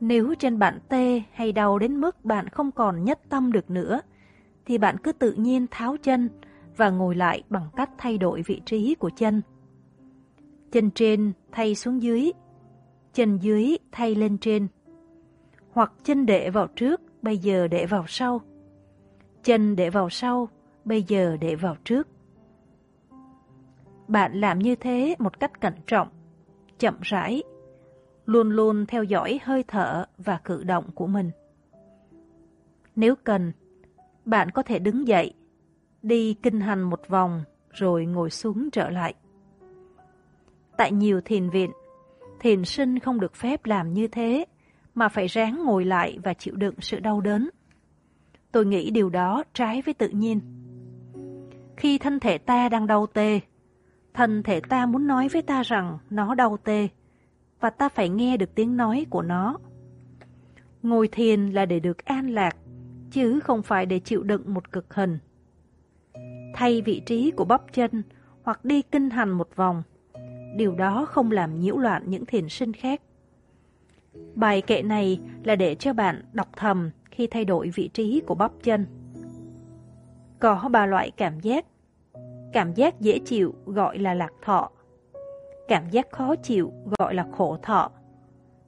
nếu chân bạn tê hay đau đến mức bạn không còn nhất tâm được nữa, thì bạn cứ tự nhiên tháo chân và ngồi lại bằng cách thay đổi vị trí của chân. Chân trên thay xuống dưới, chân dưới thay lên trên. Hoặc chân để vào trước, bây giờ để vào sau. Chân để vào sau, bây giờ để vào trước. Bạn làm như thế một cách cẩn trọng, chậm rãi luôn luôn theo dõi hơi thở và cử động của mình. Nếu cần, bạn có thể đứng dậy, đi kinh hành một vòng rồi ngồi xuống trở lại. Tại nhiều thiền viện, thiền sinh không được phép làm như thế, mà phải ráng ngồi lại và chịu đựng sự đau đớn. Tôi nghĩ điều đó trái với tự nhiên. Khi thân thể ta đang đau tê, thân thể ta muốn nói với ta rằng nó đau tê, và ta phải nghe được tiếng nói của nó. Ngồi thiền là để được an lạc, chứ không phải để chịu đựng một cực hình. Thay vị trí của bắp chân hoặc đi kinh hành một vòng, điều đó không làm nhiễu loạn những thiền sinh khác. Bài kệ này là để cho bạn đọc thầm khi thay đổi vị trí của bắp chân. Có ba loại cảm giác. Cảm giác dễ chịu gọi là lạc thọ, cảm giác khó chịu gọi là khổ thọ,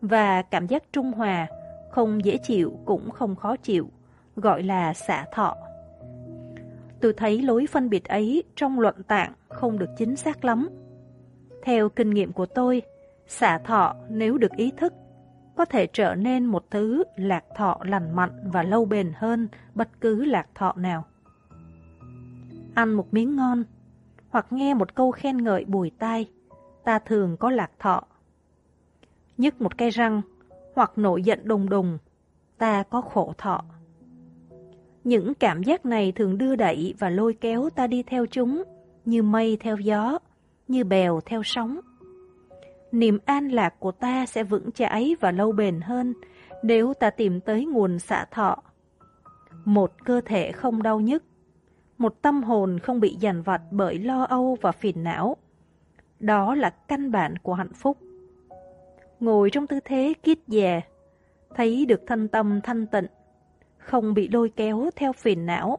và cảm giác trung hòa, không dễ chịu cũng không khó chịu, gọi là xả thọ. Tôi thấy lối phân biệt ấy trong luận tạng không được chính xác lắm. Theo kinh nghiệm của tôi, xả thọ nếu được ý thức, có thể trở nên một thứ lạc thọ lành mạnh và lâu bền hơn bất cứ lạc thọ nào. Ăn một miếng ngon, hoặc nghe một câu khen ngợi bùi tai, ta thường có lạc thọ. Nhức một cây răng, hoặc nổi giận đùng đùng, ta có khổ thọ. Những cảm giác này thường đưa đẩy và lôi kéo ta đi theo chúng, như mây theo gió, như bèo theo sóng. Niềm an lạc của ta sẽ vững chãi và lâu bền hơn nếu ta tìm tới nguồn xạ thọ. Một cơ thể không đau nhức, một tâm hồn không bị dằn vặt bởi lo âu và phiền não, đó là căn bản của hạnh phúc. Ngồi trong tư thế kiết già, thấy được thân tâm thanh tịnh, không bị lôi kéo theo phiền não.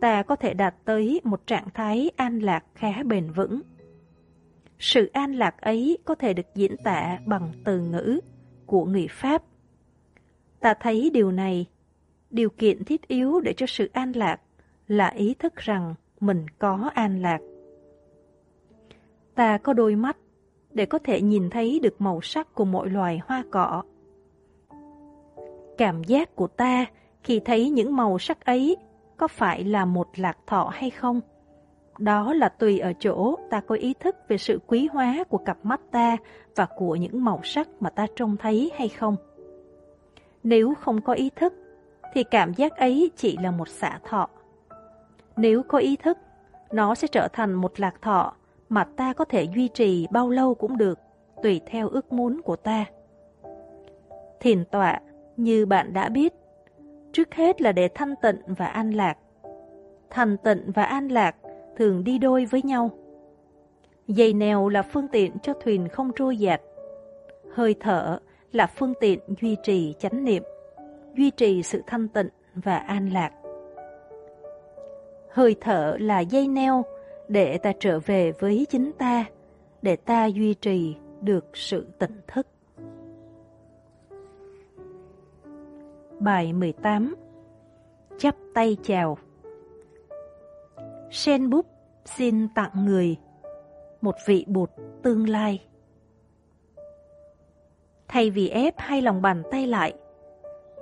Ta có thể đạt tới một trạng thái an lạc khá bền vững. Sự an lạc ấy có thể được diễn tả bằng từ ngữ của người Pháp. Ta thấy điều này, điều kiện thiết yếu để cho sự an lạc là ý thức rằng mình có an lạc. Ta có đôi mắt để có thể nhìn thấy được màu sắc của mọi loài hoa cỏ. Cảm giác của ta khi thấy những màu sắc ấy có phải là một lạc thọ hay không? Đó là tùy ở chỗ ta có ý thức về sự quý hóa của cặp mắt ta và của những màu sắc mà ta trông thấy hay không. Nếu không có ý thức, thì cảm giác ấy chỉ là một xả thọ. Nếu có ý thức, nó sẽ trở thành một lạc thọ mà ta có thể duy trì bao lâu cũng được, tùy theo ước muốn của ta. Thiền tọa, như bạn đã biết, trước hết là để thanh tịnh và an lạc. Thanh tịnh và an lạc thường đi đôi với nhau. Dây neo là phương tiện cho thuyền không trôi dạt. Hơi thở là phương tiện duy trì chánh niệm, duy trì sự thanh tịnh và an lạc. Hơi thở là dây neo để ta trở về với chính ta, để ta duy trì được sự tỉnh thức. Bài 18 Chắp tay chào Sen bút xin tặng người một vị bột tương lai. Thay vì ép hai lòng bàn tay lại,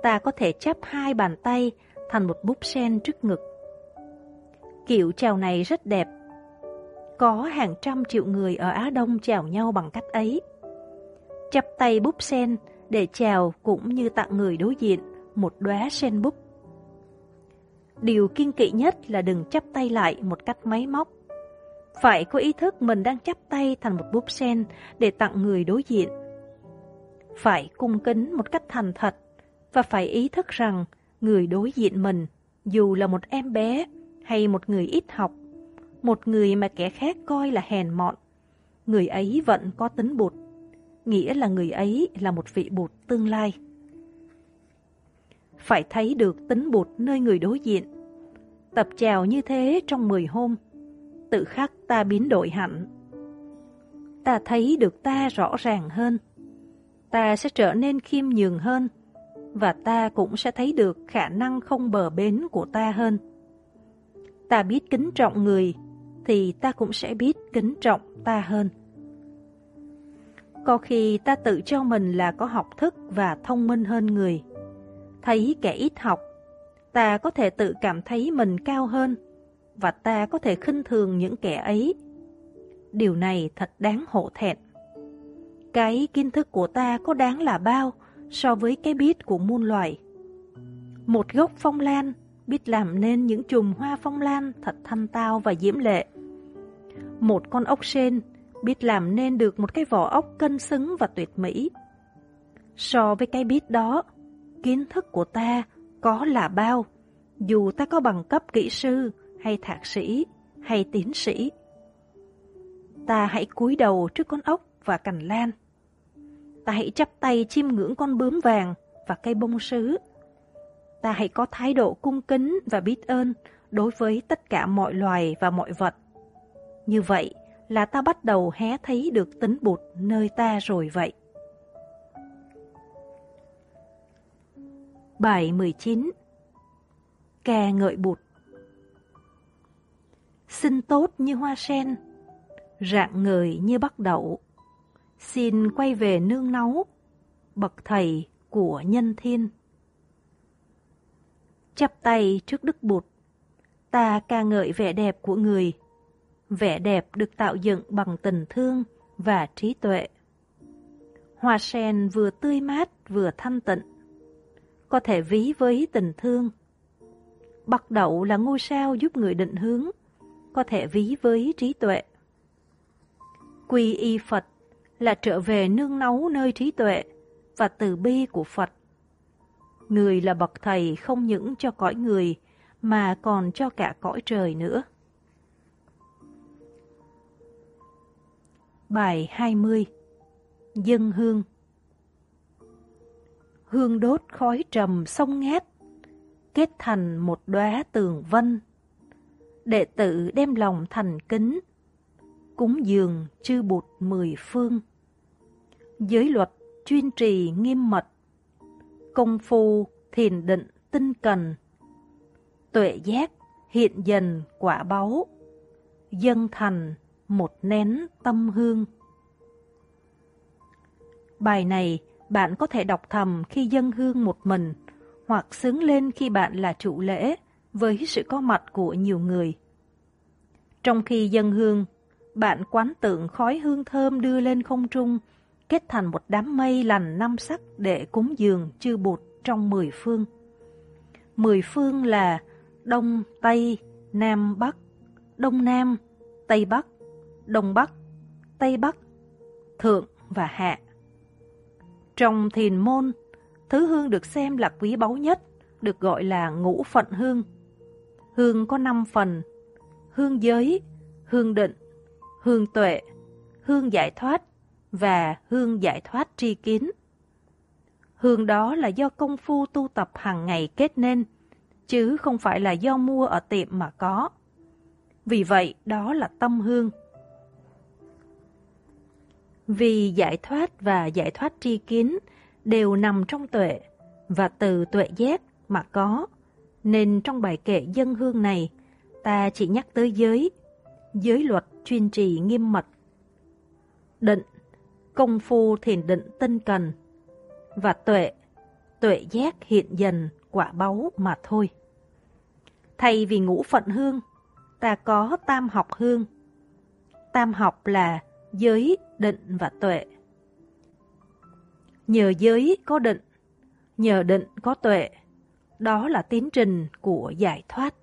ta có thể chắp hai bàn tay thành một búp sen trước ngực. Kiểu chào này rất đẹp. Có hàng trăm triệu người ở Á Đông chào nhau bằng cách ấy. Chắp tay búp sen để chào cũng như tặng người đối diện một đóa sen búp. Điều kiên kỵ nhất là đừng chắp tay lại một cách máy móc. Phải có ý thức mình đang chắp tay thành một búp sen để tặng người đối diện. Phải cung kính một cách thành thật và phải ý thức rằng người đối diện mình, dù là một em bé hay một người ít học, một người mà kẻ khác coi là hèn mọn, người ấy vẫn có tính bụt, nghĩa là người ấy là một vị bụt tương lai. Phải thấy được tính bụt nơi người đối diện. Tập trèo như thế trong 10 hôm, tự khắc ta biến đổi hẳn. Ta thấy được ta rõ ràng hơn. Ta sẽ trở nên khiêm nhường hơn, và ta cũng sẽ thấy được khả năng không bờ bến của ta hơn. Ta biết kính trọng người, thì ta cũng sẽ biết kính trọng ta hơn. Có khi ta tự cho mình là có học thức và thông minh hơn người. Thấy kẻ ít học, ta có thể tự cảm thấy mình cao hơn và ta có thể khinh thường những kẻ ấy. Điều này thật đáng hổ thẹn. Cái kiến thức của ta có đáng là bao so với cái biết của muôn loài. Một gốc phong lan biết làm nên những chùm hoa phong lan thật thanh tao và diễm lệ. Một con ốc sên biết làm nên được một cái vỏ ốc cân xứng và tuyệt mỹ. So với cái biết đó, kiến thức của ta có là bao, dù ta có bằng cấp kỹ sư, hay thạc sĩ, hay tiến sĩ. Ta hãy cúi đầu trước con ốc và cành lan. Ta hãy chắp tay chiêm ngưỡng con bướm vàng và cây bông sứ. Ta hãy có thái độ cung kính và biết ơn đối với tất cả mọi loài và mọi vật. Như vậy là ta bắt đầu hé thấy được tính bụt nơi ta rồi vậy. Bài 19 Ca ngợi bụt xin tốt như hoa sen, rạng ngời như bắt đậu. Xin quay về nương náu, bậc thầy của nhân thiên. Chắp tay trước Đức Bụt, ta ca ngợi vẻ đẹp của người. Vẻ đẹp được tạo dựng bằng tình thương và trí tuệ. Hoa sen vừa tươi mát vừa thanh tịnh, có thể ví với tình thương. Bắt đậu là ngôi sao giúp người định hướng, có thể ví với trí tuệ. Quy y Phật là trở về nương náu nơi trí tuệ và từ bi của Phật. Người là bậc thầy không những cho cõi người mà còn cho cả cõi trời nữa. Bài 20 Dân hương Hương đốt khói trầm sông ngát, kết thành một đóa tường vân đệ tử đem lòng thành kính, cúng dường chư bụt mười phương. Giới luật chuyên trì nghiêm mật, công phu thiền định tinh cần, tuệ giác hiện dần quả báu, dân thành một nén tâm hương. Bài này bạn có thể đọc thầm khi dân hương một mình, hoặc sướng lên khi bạn là chủ lễ với sự có mặt của nhiều người. Trong khi dân hương, bạn quán tượng khói hương thơm đưa lên không trung, kết thành một đám mây lành năm sắc để cúng dường chư bụt trong mười phương. Mười phương là Đông, Tây, Nam, Bắc, Đông Nam, Tây Bắc, Đông Bắc, Tây Bắc, Thượng, và hạ. Trong thiền môn, thứ hương được xem là quý báu nhất, được gọi là ngũ phận hương. Hương có 5 phần, hương giới, hương định, hương tuệ, hương giải thoát và hương giải thoát tri kiến. Hương đó là do công phu tu tập hàng ngày kết nên, chứ không phải là do mua ở tiệm mà có. Vì vậy, đó là tâm hương. Vì giải thoát và giải thoát tri kiến đều nằm trong tuệ, và từ tuệ giác mà có, nên trong bài kệ dân hương này, ta chỉ nhắc tới giới, giới luật chuyên trì nghiêm mật. Định, công phu thiền định tinh cần, và tuệ, tuệ giác hiện dần quả báu mà thôi. Thay vì ngũ phận hương, ta có tam học hương. Tam học là giới, định và tuệ. Nhờ giới có định, nhờ định có tuệ, đó là tiến trình của giải thoát.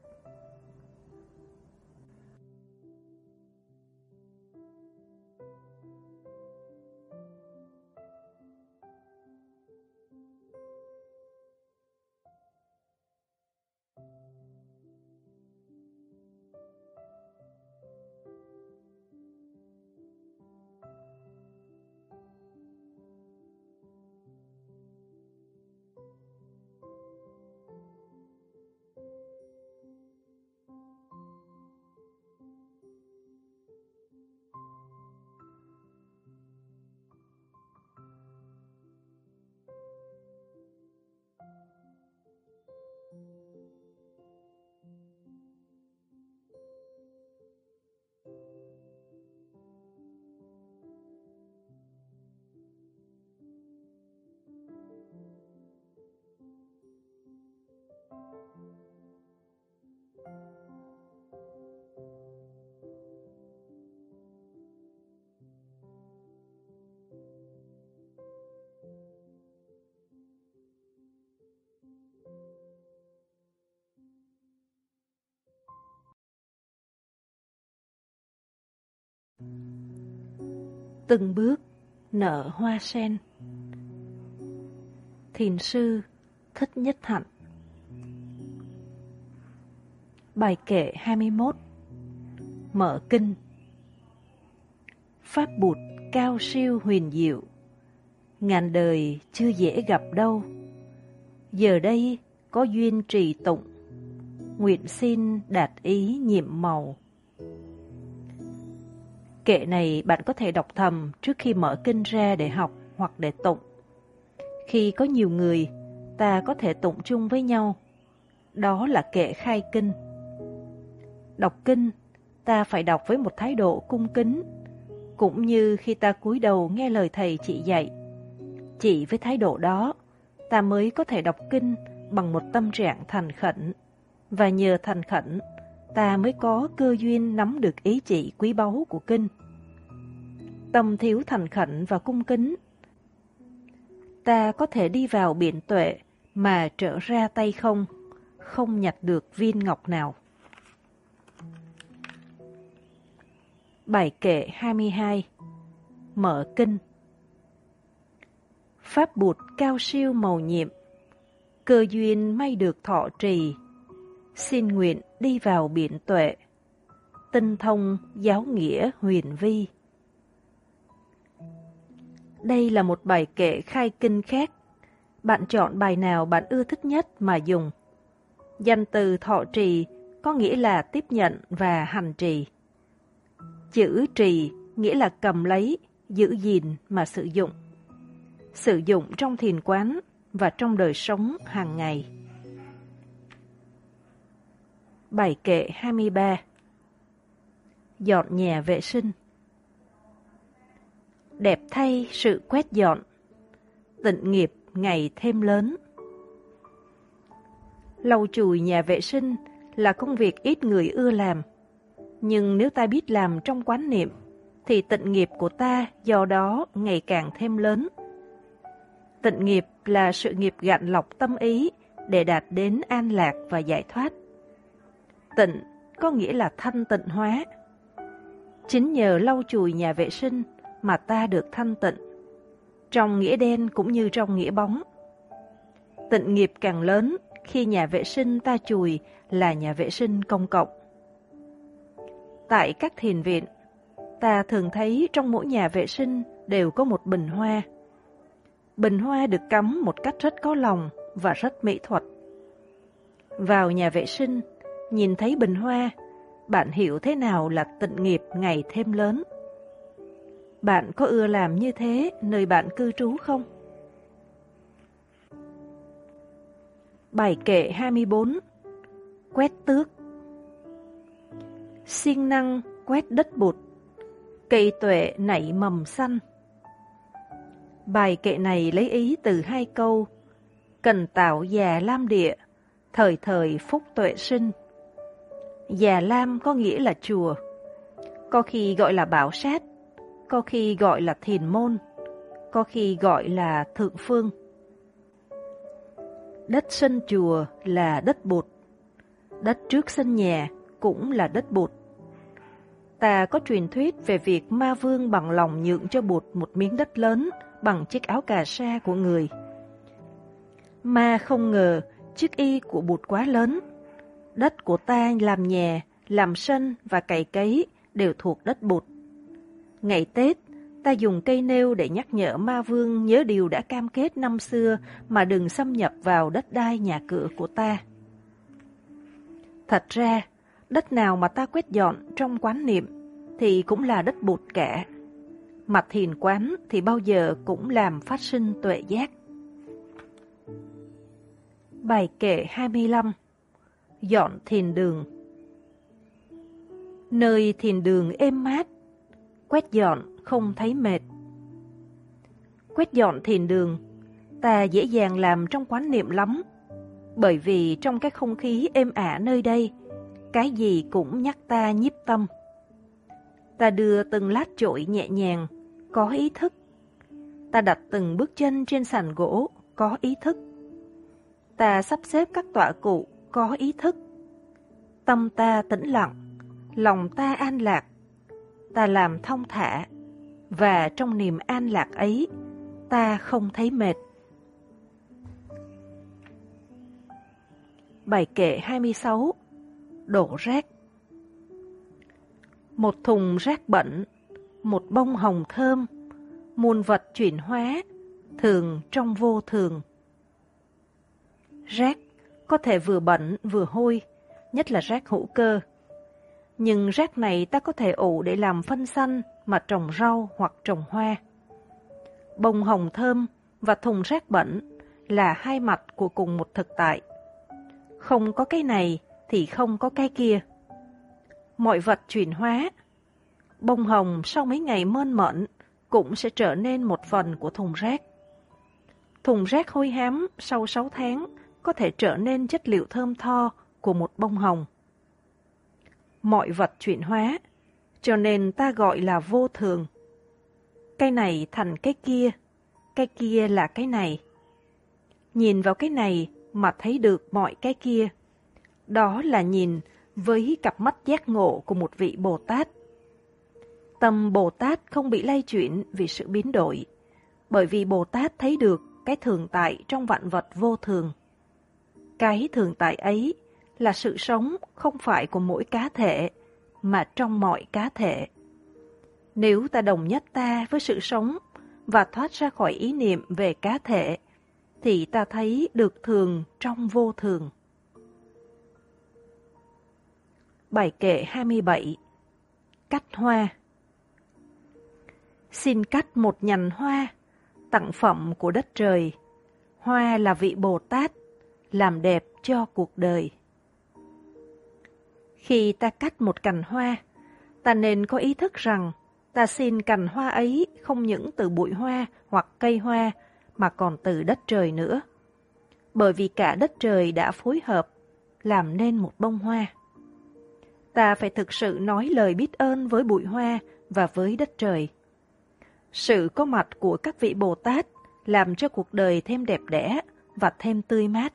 Từng bước nở hoa sen. Thiền sư Thích Nhất Hạnh. Bài kệ 21 Mở kinh. Pháp bụt cao siêu huyền diệu. Ngàn đời chưa dễ gặp đâu. Giờ đây có duyên trì tụng. Nguyện xin đạt ý nhiệm màu. Kệ này bạn có thể đọc thầm trước khi mở kinh ra để học hoặc để tụng. Khi có nhiều người, ta có thể tụng chung với nhau. Đó là kệ khai kinh. Đọc kinh, ta phải đọc với một thái độ cung kính, cũng như khi ta cúi đầu nghe lời thầy chỉ dạy. Chỉ với thái độ đó, ta mới có thể đọc kinh bằng một tâm trạng thành khẩn, và nhờ thành khẩn, ta mới có cơ duyên nắm được ý chỉ quý báu của kinh. Tâm thiếu thành khẩn và cung kính, ta có thể đi vào biển tuệ mà trở ra tay không, không nhặt được viên ngọc nào. Bài kệ 22 Mở kinh. Pháp bụt cao siêu màu nhiệm. Cơ duyên may được thọ trì. Xin nguyện đi vào biển tuệ. Tinh thông giáo nghĩa huyền vi. Đây là một bài kệ khai kinh khác. Bạn chọn bài nào bạn ưa thích nhất mà dùng. Danh từ thọ trì có nghĩa là tiếp nhận và hành trì. Chữ trì nghĩa là cầm lấy, giữ gìn mà sử dụng. Sử dụng trong thiền quán và trong đời sống hàng ngày. Bài kệ 23 Dọn nhà vệ sinh Đẹp thay sự quét dọn, tịnh nghiệp ngày thêm lớn. Lau chùi nhà vệ sinh là công việc ít người ưa làm nhưng nếu ta biết làm trong quán niệm, thì tịnh nghiệp của ta do đó ngày càng thêm lớn. Tịnh nghiệp là sự nghiệp gạn lọc tâm ý để đạt đến an lạc và giải thoát. Tịnh có nghĩa là thanh tịnh hóa. Chính nhờ lau chùi nhà vệ sinh mà ta được thanh tịnh. trong nghĩa đen cũng như trong nghĩa bóng. Tịnh nghiệp càng lớn khi nhà vệ sinh ta chùi là nhà vệ sinh công cộng. Tại các thiền viện, ta thường thấy trong mỗi nhà vệ sinh đều có một bình hoa. Bình hoa được cắm một cách rất có lòng và rất mỹ thuật. Vào nhà vệ sinh, nhìn thấy bình hoa, bạn hiểu thế nào là tịnh nghiệp ngày thêm lớn. Bạn có ưa làm như thế nơi bạn cư trú không? Bài kệ 24 Quét tước siêng năng quét đất bụt, cây tuệ nảy mầm xanh. Bài kệ này lấy ý từ hai câu Cần tạo già lam địa, thời thời phúc tuệ sinh. Già lam có nghĩa là chùa, có khi gọi là bảo sát, có khi gọi là thiền môn, có khi gọi là thượng phương. Đất sân chùa là đất bột, đất trước sân nhà cũng là đất bột. Ta có truyền thuyết về việc ma vương bằng lòng nhượng cho bột một miếng đất lớn bằng chiếc áo cà sa của người. Ma không ngờ chiếc y của bột quá lớn. Đất của ta làm nhà, làm sân và cày cấy đều thuộc đất bụt. Ngày Tết, ta dùng cây nêu để nhắc nhở ma vương nhớ điều đã cam kết năm xưa mà đừng xâm nhập vào đất đai nhà cửa của ta. Thật ra, đất nào mà ta quét dọn trong quán niệm thì cũng là đất bụt cả. Mặt thiền quán thì bao giờ cũng làm phát sinh tuệ giác. Bài kệ 25 Dọn thiền đường Nơi thiền đường êm mát, quét dọn không thấy mệt. Quét dọn thiền đường, ta dễ dàng làm trong quán niệm lắm, bởi vì trong cái không khí êm ả nơi đây, cái gì cũng nhắc ta nhiếp tâm. Ta đưa từng lát trội nhẹ nhàng, có ý thức. Ta đặt từng bước chân trên sàn gỗ, có ý thức. Ta sắp xếp các tọa cụ, có ý thức. Tâm ta tĩnh lặng, lòng ta an lạc. Ta làm thông thả, và trong niềm an lạc ấy, ta không thấy mệt. Bài kệ 26 Đổ rác Một thùng rác bẩn, một bông hồng thơm, muôn vật chuyển hóa, thường trong vô thường. Rác có thể vừa bẩn vừa hôi, nhất là rác hữu cơ. Nhưng rác này ta có thể ủ để làm phân xanh mà trồng rau hoặc trồng hoa. Bông hồng thơm và thùng rác bẩn là hai mặt của cùng một thực tại. Không có cái này thì không có cái kia. Mọi vật chuyển hóa. Bông hồng sau mấy ngày mơn mởn cũng sẽ trở nên một phần của thùng rác. Thùng rác hôi hám sau 6 tháng có thể trở nên chất liệu thơm tho của một bông hồng. Mọi vật chuyển hóa, cho nên ta gọi là vô thường. Cái này thành cái kia, cái kia là cái này. Nhìn vào cái này mà thấy được mọi cái kia. Đó là nhìn với cặp mắt giác ngộ của một vị Bồ Tát. Tâm Bồ Tát không bị lay chuyển vì sự biến đổi, bởi vì Bồ Tát thấy được cái thường tại trong vạn vật vô thường. Cái thường tại ấy là sự sống không phải của mỗi cá thể, mà trong mọi cá thể. Nếu ta đồng nhất ta với sự sống và thoát ra khỏi ý niệm về cá thể, thì ta thấy được thường trong vô thường. Bài kệ 27 Cắt hoa Xin cắt một nhành hoa, tặng phẩm của đất trời. Hoa là vị Bồ Tát, làm đẹp cho cuộc đời. Khi ta cắt một cành hoa, ta nên có ý thức rằng ta xin cành hoa ấy không những từ bụi hoa hoặc cây hoa mà còn từ đất trời nữa. Bởi vì cả đất trời đã phối hợp làm nên một bông hoa. Ta phải thực sự nói lời biết ơn với bụi hoa và với đất trời. Sự có mặt của các vị Bồ Tát làm cho cuộc đời thêm đẹp đẽ và thêm tươi mát.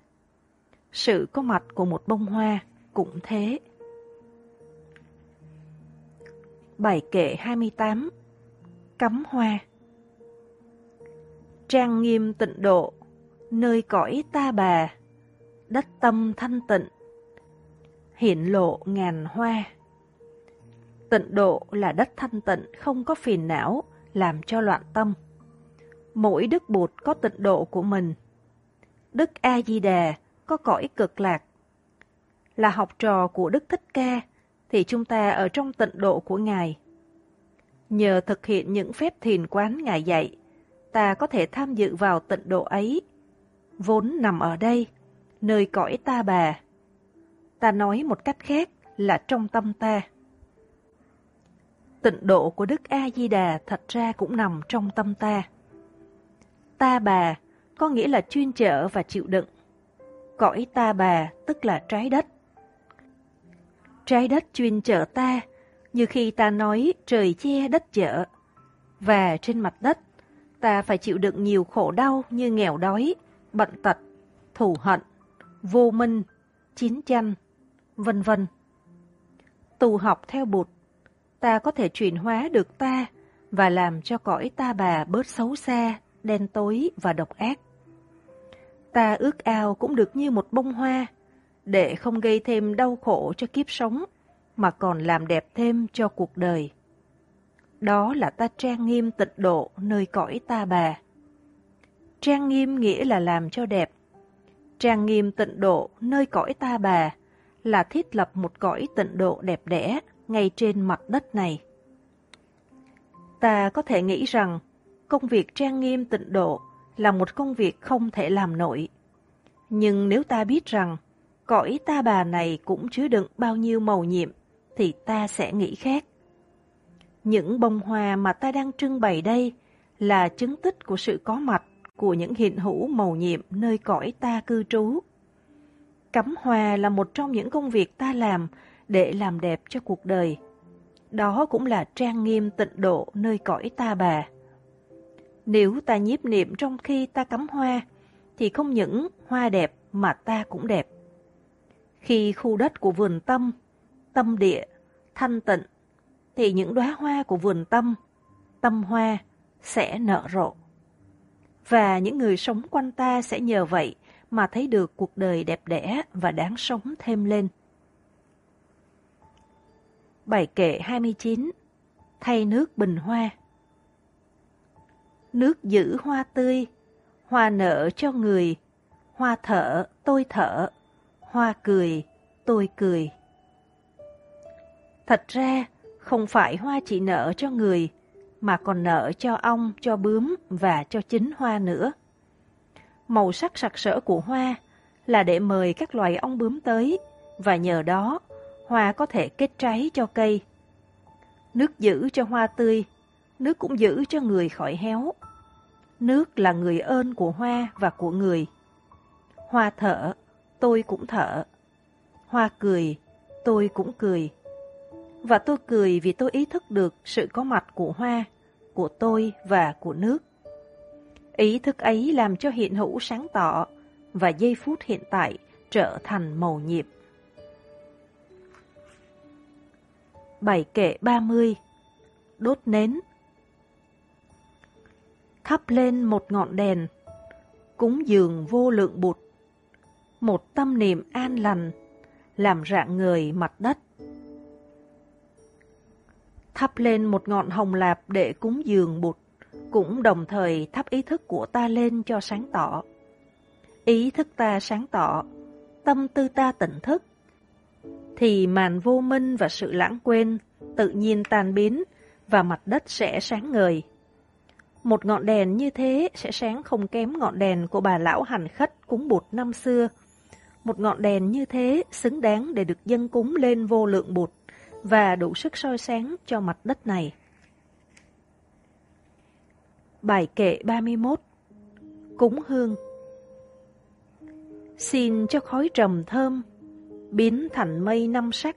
Sự có mặt của một bông hoa cũng thế. Bài kệ 28 Cắm hoa trang nghiêm tịnh độ, nơi cõi ta bà, đất tâm thanh tịnh, hiện lộ ngàn hoa. Tịnh độ là đất thanh tịnh, không có phiền não, làm cho loạn tâm. Mỗi đức bụt có tịnh độ của mình. Đức A-di-đà có cõi cực lạc. Là học trò của Đức Thích Ca, thì chúng ta ở trong tịnh độ của Ngài. Nhờ thực hiện những phép thiền quán Ngài dạy, ta có thể tham dự vào tịnh độ ấy, vốn nằm ở đây, nơi cõi ta bà. Ta nói một cách khác là trong tâm ta. Tịnh độ của Đức A-di-đà thật ra cũng nằm trong tâm ta. Ta bà có nghĩa là chuyên trở và chịu đựng. Cõi ta bà tức là trái đất. Trái đất chuyên chở ta, như khi ta nói trời che đất chở. Và trên mặt đất, ta phải chịu đựng nhiều khổ đau như nghèo đói, bận tật, thù hận, vô minh, chiến tranh, vân vân. Tu học theo Bụt, ta có thể chuyển hóa được ta và làm cho cõi ta bà bớt xấu xa, đen tối và độc ác. Ta ước ao cũng được như một bông hoa, để không gây thêm đau khổ cho kiếp sống, mà còn làm đẹp thêm cho cuộc đời. Đó là ta trang nghiêm tịnh độ nơi cõi ta bà. Trang nghiêm nghĩa là làm cho đẹp. Trang nghiêm tịnh độ nơi cõi ta bà là thiết lập một cõi tịnh độ đẹp đẽ ngay trên mặt đất này. Ta có thể nghĩ rằng công việc trang nghiêm tịnh độ là một công việc không thể làm nổi. Nhưng nếu ta biết rằng cõi ta bà này cũng chứa đựng bao nhiêu màu nhiệm, thì ta sẽ nghĩ khác. Những bông hoa mà ta đang trưng bày đây là chứng tích của sự có mặt của những hiện hữu màu nhiệm nơi cõi ta cư trú. Cắm hoa là một trong những công việc ta làm để làm đẹp cho cuộc đời. Đó cũng là trang nghiêm tịnh độ nơi cõi ta bà. Nếu ta nhiếp niệm trong khi ta cắm hoa, thì không những hoa đẹp mà ta cũng đẹp. Khi khu đất của vườn tâm, tâm địa, thanh tịnh, thì những đóa hoa của vườn tâm, tâm hoa sẽ nở rộ. Và những người sống quanh ta sẽ nhờ vậy mà thấy được cuộc đời đẹp đẽ và đáng sống thêm lên. Bài kệ 29 Thay nước bình hoa Nước giữ hoa tươi, hoa nở cho người, hoa thở, tôi thở, hoa cười, tôi cười. Thật ra, không phải hoa chỉ nở cho người, mà còn nở cho ong, cho bướm và cho chính hoa nữa. Màu sắc sặc sỡ của hoa là để mời các loài ong bướm tới, và nhờ đó hoa có thể kết trái cho cây. Nước giữ cho hoa tươi, nước cũng giữ cho người khỏi héo. Nước là người ơn của hoa và của người. Hoa thở, tôi cũng thở. Hoa cười, tôi cũng cười. Và tôi cười vì tôi ý thức được sự có mặt của hoa, của tôi và của nước. Ý thức ấy làm cho hiện hữu sáng tỏ và giây phút hiện tại trở thành màu nhịp. Bảy kệ 30 Đốt nến Thắp lên một ngọn đèn, cúng dường vô lượng bụt, một tâm niệm an lành, làm rạng người mặt đất thắp lên một ngọn hồng lạp để cúng dường Bụt, cũng đồng thời thắp ý thức của ta lên cho sáng tỏ. Ý thức ta sáng tỏ, tâm tư ta tỉnh thức, thì màn vô minh và sự lãng quên tự nhiên tan biến và mặt đất sẽ sáng ngời. Một ngọn đèn như thế sẽ sáng không kém ngọn đèn của bà lão hành khách cúng bụt năm xưa. Một ngọn đèn như thế xứng đáng để được dân cúng lên vô lượng bụt và đủ sức soi sáng cho mặt đất này. Bài kệ 31 Cúng hương Xin cho khói trầm thơm, biến thành mây năm sắc,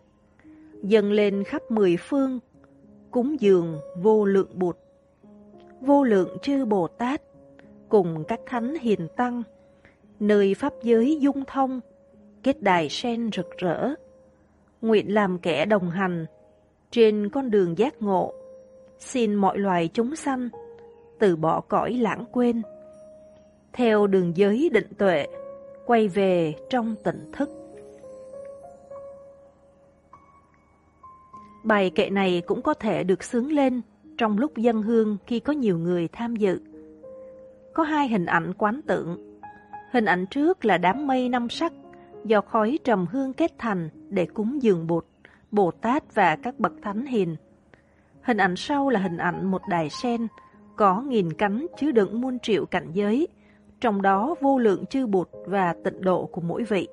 dâng lên khắp mười phương, cúng dường vô lượng bụt, vô lượng chư Bồ Tát, cùng các thánh hiền tăng, nơi pháp giới dung thông, kết đài sen rực rỡ, nguyện làm kẻ đồng hành trên con đường giác ngộ. Xin mọi loài chúng sanh từ bỏ cõi lãng quên, theo đường giới định tuệ, quay về trong tỉnh thức. Bài kệ này cũng có thể được sướng lên trong lúc dân hương khi có nhiều người tham dự. Có hai hình ảnh quán tượng. Hình ảnh trước là đám mây năm sắc do khói trầm hương kết thành để cúng dường bột, Bồ Tát và các bậc thánh hiền. Hình ảnh sau là hình ảnh một đài sen có nghìn cánh chứa đựng muôn triệu cảnh giới, trong đó vô lượng chư bụt và tịnh độ của mỗi vị.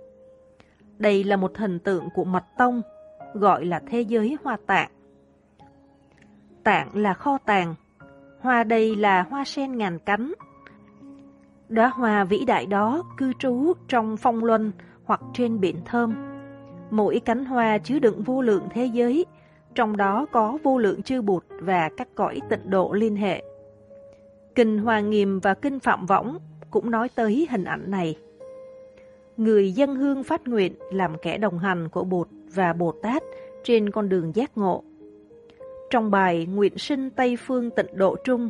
Đây là một hình tượng của mật tông, gọi là thế giới hoa tạng. Tạng là kho tàng, hoa đây là hoa sen ngàn cánh. Đóa hoa vĩ đại đó cư trú trong phong luân hoặc trên biển thơm. Mỗi cánh hoa chứa đựng vô lượng thế giới, trong đó có vô lượng chư bụt và các cõi tịnh độ liên hệ. Kinh Hoa Nghiêm và Kinh Phạm Võng cũng nói tới hình ảnh này. Người dân hương phát nguyện làm kẻ đồng hành của Bụt và Bồ Tát trên con đường giác ngộ. Trong bài Nguyện sinh Tây Phương tịnh độ trung,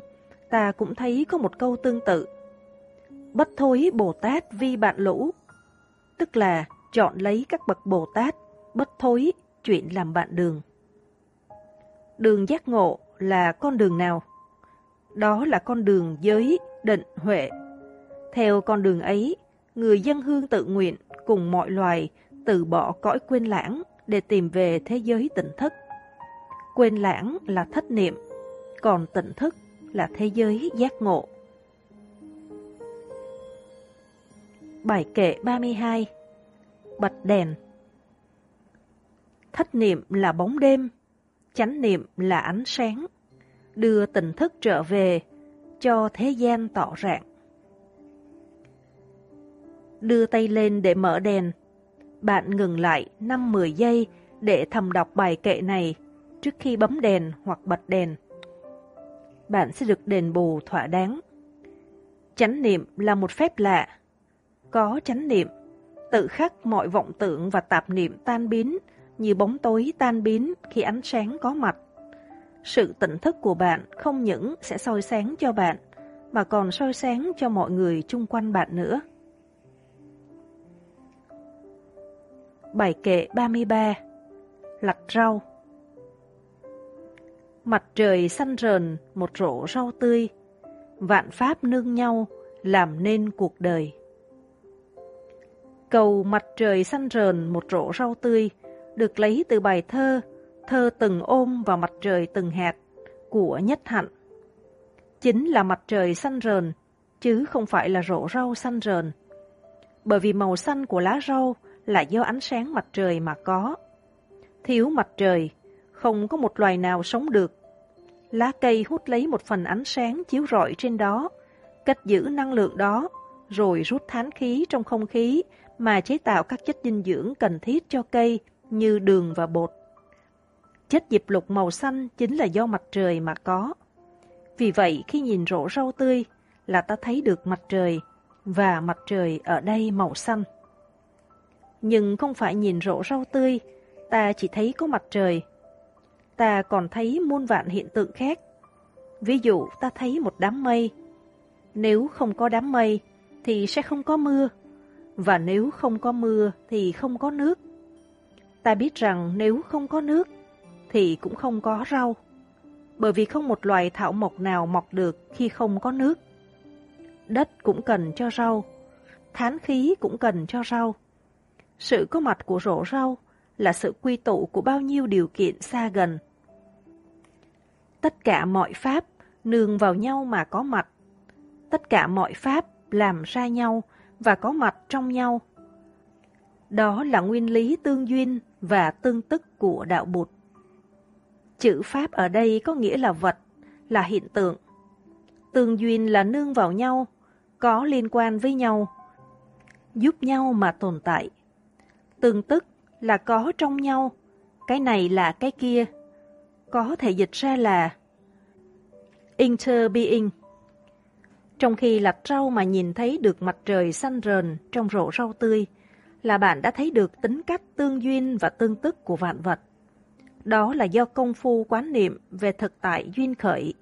ta cũng thấy có một câu tương tự. Bất thối Bồ Tát vi bạn lũ, tức là chọn lấy các bậc Bồ Tát, bất thối, chuyện làm bạn đường. Đường giác ngộ là con đường nào? Đó là con đường giới, định, huệ. Theo con đường ấy, người dân hương tự nguyện cùng mọi loài từ bỏ cõi quên lãng để tìm về thế giới tỉnh thức. Quên lãng là thất niệm, còn tỉnh thức là thế giới giác ngộ. Bài kệ 32 Bật đèn Thất niệm là bóng đêm, chánh niệm là ánh sáng đưa tỉnh thức trở về, cho thế gian tỏ rạng. Đưa tay lên để mở đèn, bạn ngừng lại 5-10 giây để thầm đọc bài kệ này trước khi bấm đèn hoặc bật đèn. Bạn sẽ được đền bù thỏa đáng. Chánh niệm là một phép lạ. Có chánh niệm, tự khắc mọi vọng tưởng và tạp niệm tan biến như bóng tối tan biến khi ánh sáng có mặt. Sự tỉnh thức của bạn không những sẽ soi sáng cho bạn, mà còn soi sáng cho mọi người chung quanh bạn nữa. Bài kệ 33 Lặt rau Mặt trời xanh rờn một rổ rau tươi, vạn pháp nương nhau làm nên cuộc đời. Cầu mặt trời xanh rờn một rổ rau tươi được lấy từ bài thơ thơ từng ôm vào mặt trời từng hạt của Nhất Hạnh. Chính là mặt trời xanh rờn, chứ không phải là rổ rau xanh rờn. Bởi vì màu xanh của lá rau là do ánh sáng mặt trời mà có. Thiếu mặt trời, không có một loài nào sống được. Lá cây hút lấy một phần ánh sáng chiếu rọi trên đó, cách giữ năng lượng đó, rồi rút thán khí trong không khí mà chế tạo các chất dinh dưỡng cần thiết cho cây như đường và bột. Chất diệp lục màu xanh chính là do mặt trời mà có. Vì vậy khi nhìn rổ rau tươi là ta thấy được mặt trời và mặt trời ở đây màu xanh. Nhưng không phải nhìn rổ rau tươi, ta chỉ thấy có mặt trời. Ta còn thấy muôn vạn hiện tượng khác. Ví dụ ta thấy một đám mây. Nếu không có đám mây thì sẽ không có mưa. Và nếu không có mưa thì không có nước. Ta biết rằng nếu không có nước thì cũng không có rau, bởi vì không một loài thảo mộc nào mọc được khi không có nước. Đất cũng cần cho rau, thán khí cũng cần cho rau. Sự có mặt của rổ rau là sự quy tụ của bao nhiêu điều kiện xa gần. Tất cả mọi pháp nương vào nhau mà có mặt. Tất cả mọi pháp làm ra nhau và có mặt trong nhau. Đó là nguyên lý tương duyên và tương tức của đạo Bụt. Chữ Pháp ở đây có nghĩa là vật, là hiện tượng. Tương duyên là nương vào nhau, có liên quan với nhau, giúp nhau mà tồn tại. Tương tức là có trong nhau, cái này là cái kia. Có thể dịch ra là interbeing. Trong khi lặt rau mà nhìn thấy được mặt trời xanh rờn trong rổ rau tươi, là bạn đã thấy được tính cách tương duyên và tương tức của vạn vật. Đó là do công phu quán niệm về thực tại duyên khởi.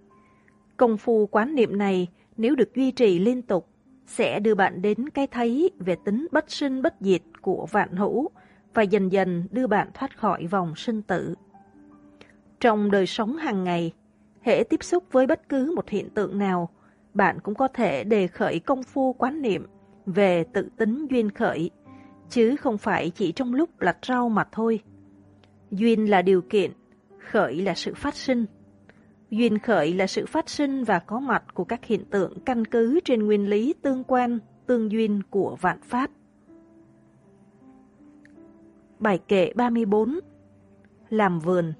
Công phu quán niệm này nếu được duy trì liên tục sẽ đưa bạn đến cái thấy về tính bất sinh bất diệt của vạn hữu và dần dần đưa bạn thoát khỏi vòng sinh tử. Trong đời sống hàng ngày, hệ tiếp xúc với bất cứ một hiện tượng nào, bạn cũng có thể đề khởi công phu quán niệm về tự tính duyên khởi, chứ không phải chỉ trong lúc lặt rau mà thôi. Duyên là điều kiện, khởi là sự phát sinh. Duyên khởi là sự phát sinh và có mặt của các hiện tượng căn cứ trên nguyên lý tương quan, tương duyên của vạn pháp. Bài kệ 34 Làm vườn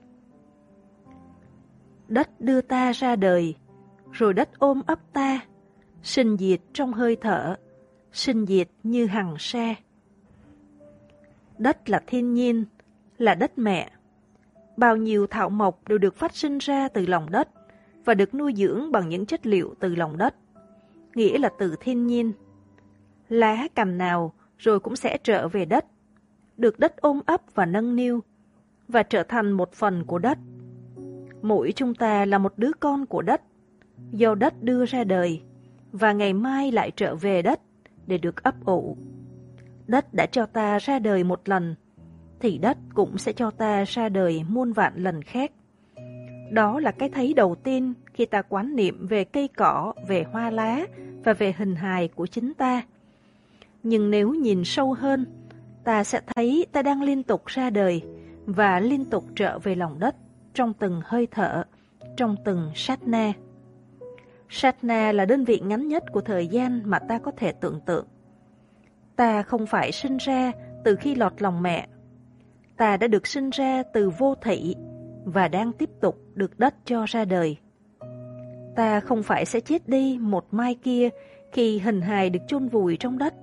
Đất đưa ta ra đời, rồi đất ôm ấp ta, sinh diệt trong hơi thở, sinh diệt như hằng xe. Đất là thiên nhiên, là đất mẹ. Bao nhiêu thảo mộc đều được phát sinh ra từ lòng đất và được nuôi dưỡng bằng những chất liệu từ lòng đất, nghĩa là từ thiên nhiên. Lá cành nào rồi cũng sẽ trở về đất, được đất ôm ấp và nâng niu, và trở thành một phần của đất. Mỗi chúng ta là một đứa con của đất, do đất đưa ra đời, và ngày mai lại trở về đất để được ấp ủ. Đất đã cho ta ra đời một lần, thì đất cũng sẽ cho ta ra đời muôn vạn lần khác. Đó là cái thấy đầu tiên khi ta quán niệm về cây cỏ, về hoa lá và về hình hài của chính ta. Nhưng nếu nhìn sâu hơn, ta sẽ thấy ta đang liên tục ra đời và liên tục trở về lòng đất trong từng hơi thở, trong từng sát na. Sát na là đơn vị ngắn nhất của thời gian mà ta có thể tưởng tượng. Ta không phải sinh ra từ khi lọt lòng mẹ. Ta đã được sinh ra từ vô thị và đang tiếp tục được đất cho ra đời. Ta không phải sẽ chết đi một mai kia khi hình hài được chôn vùi trong đất.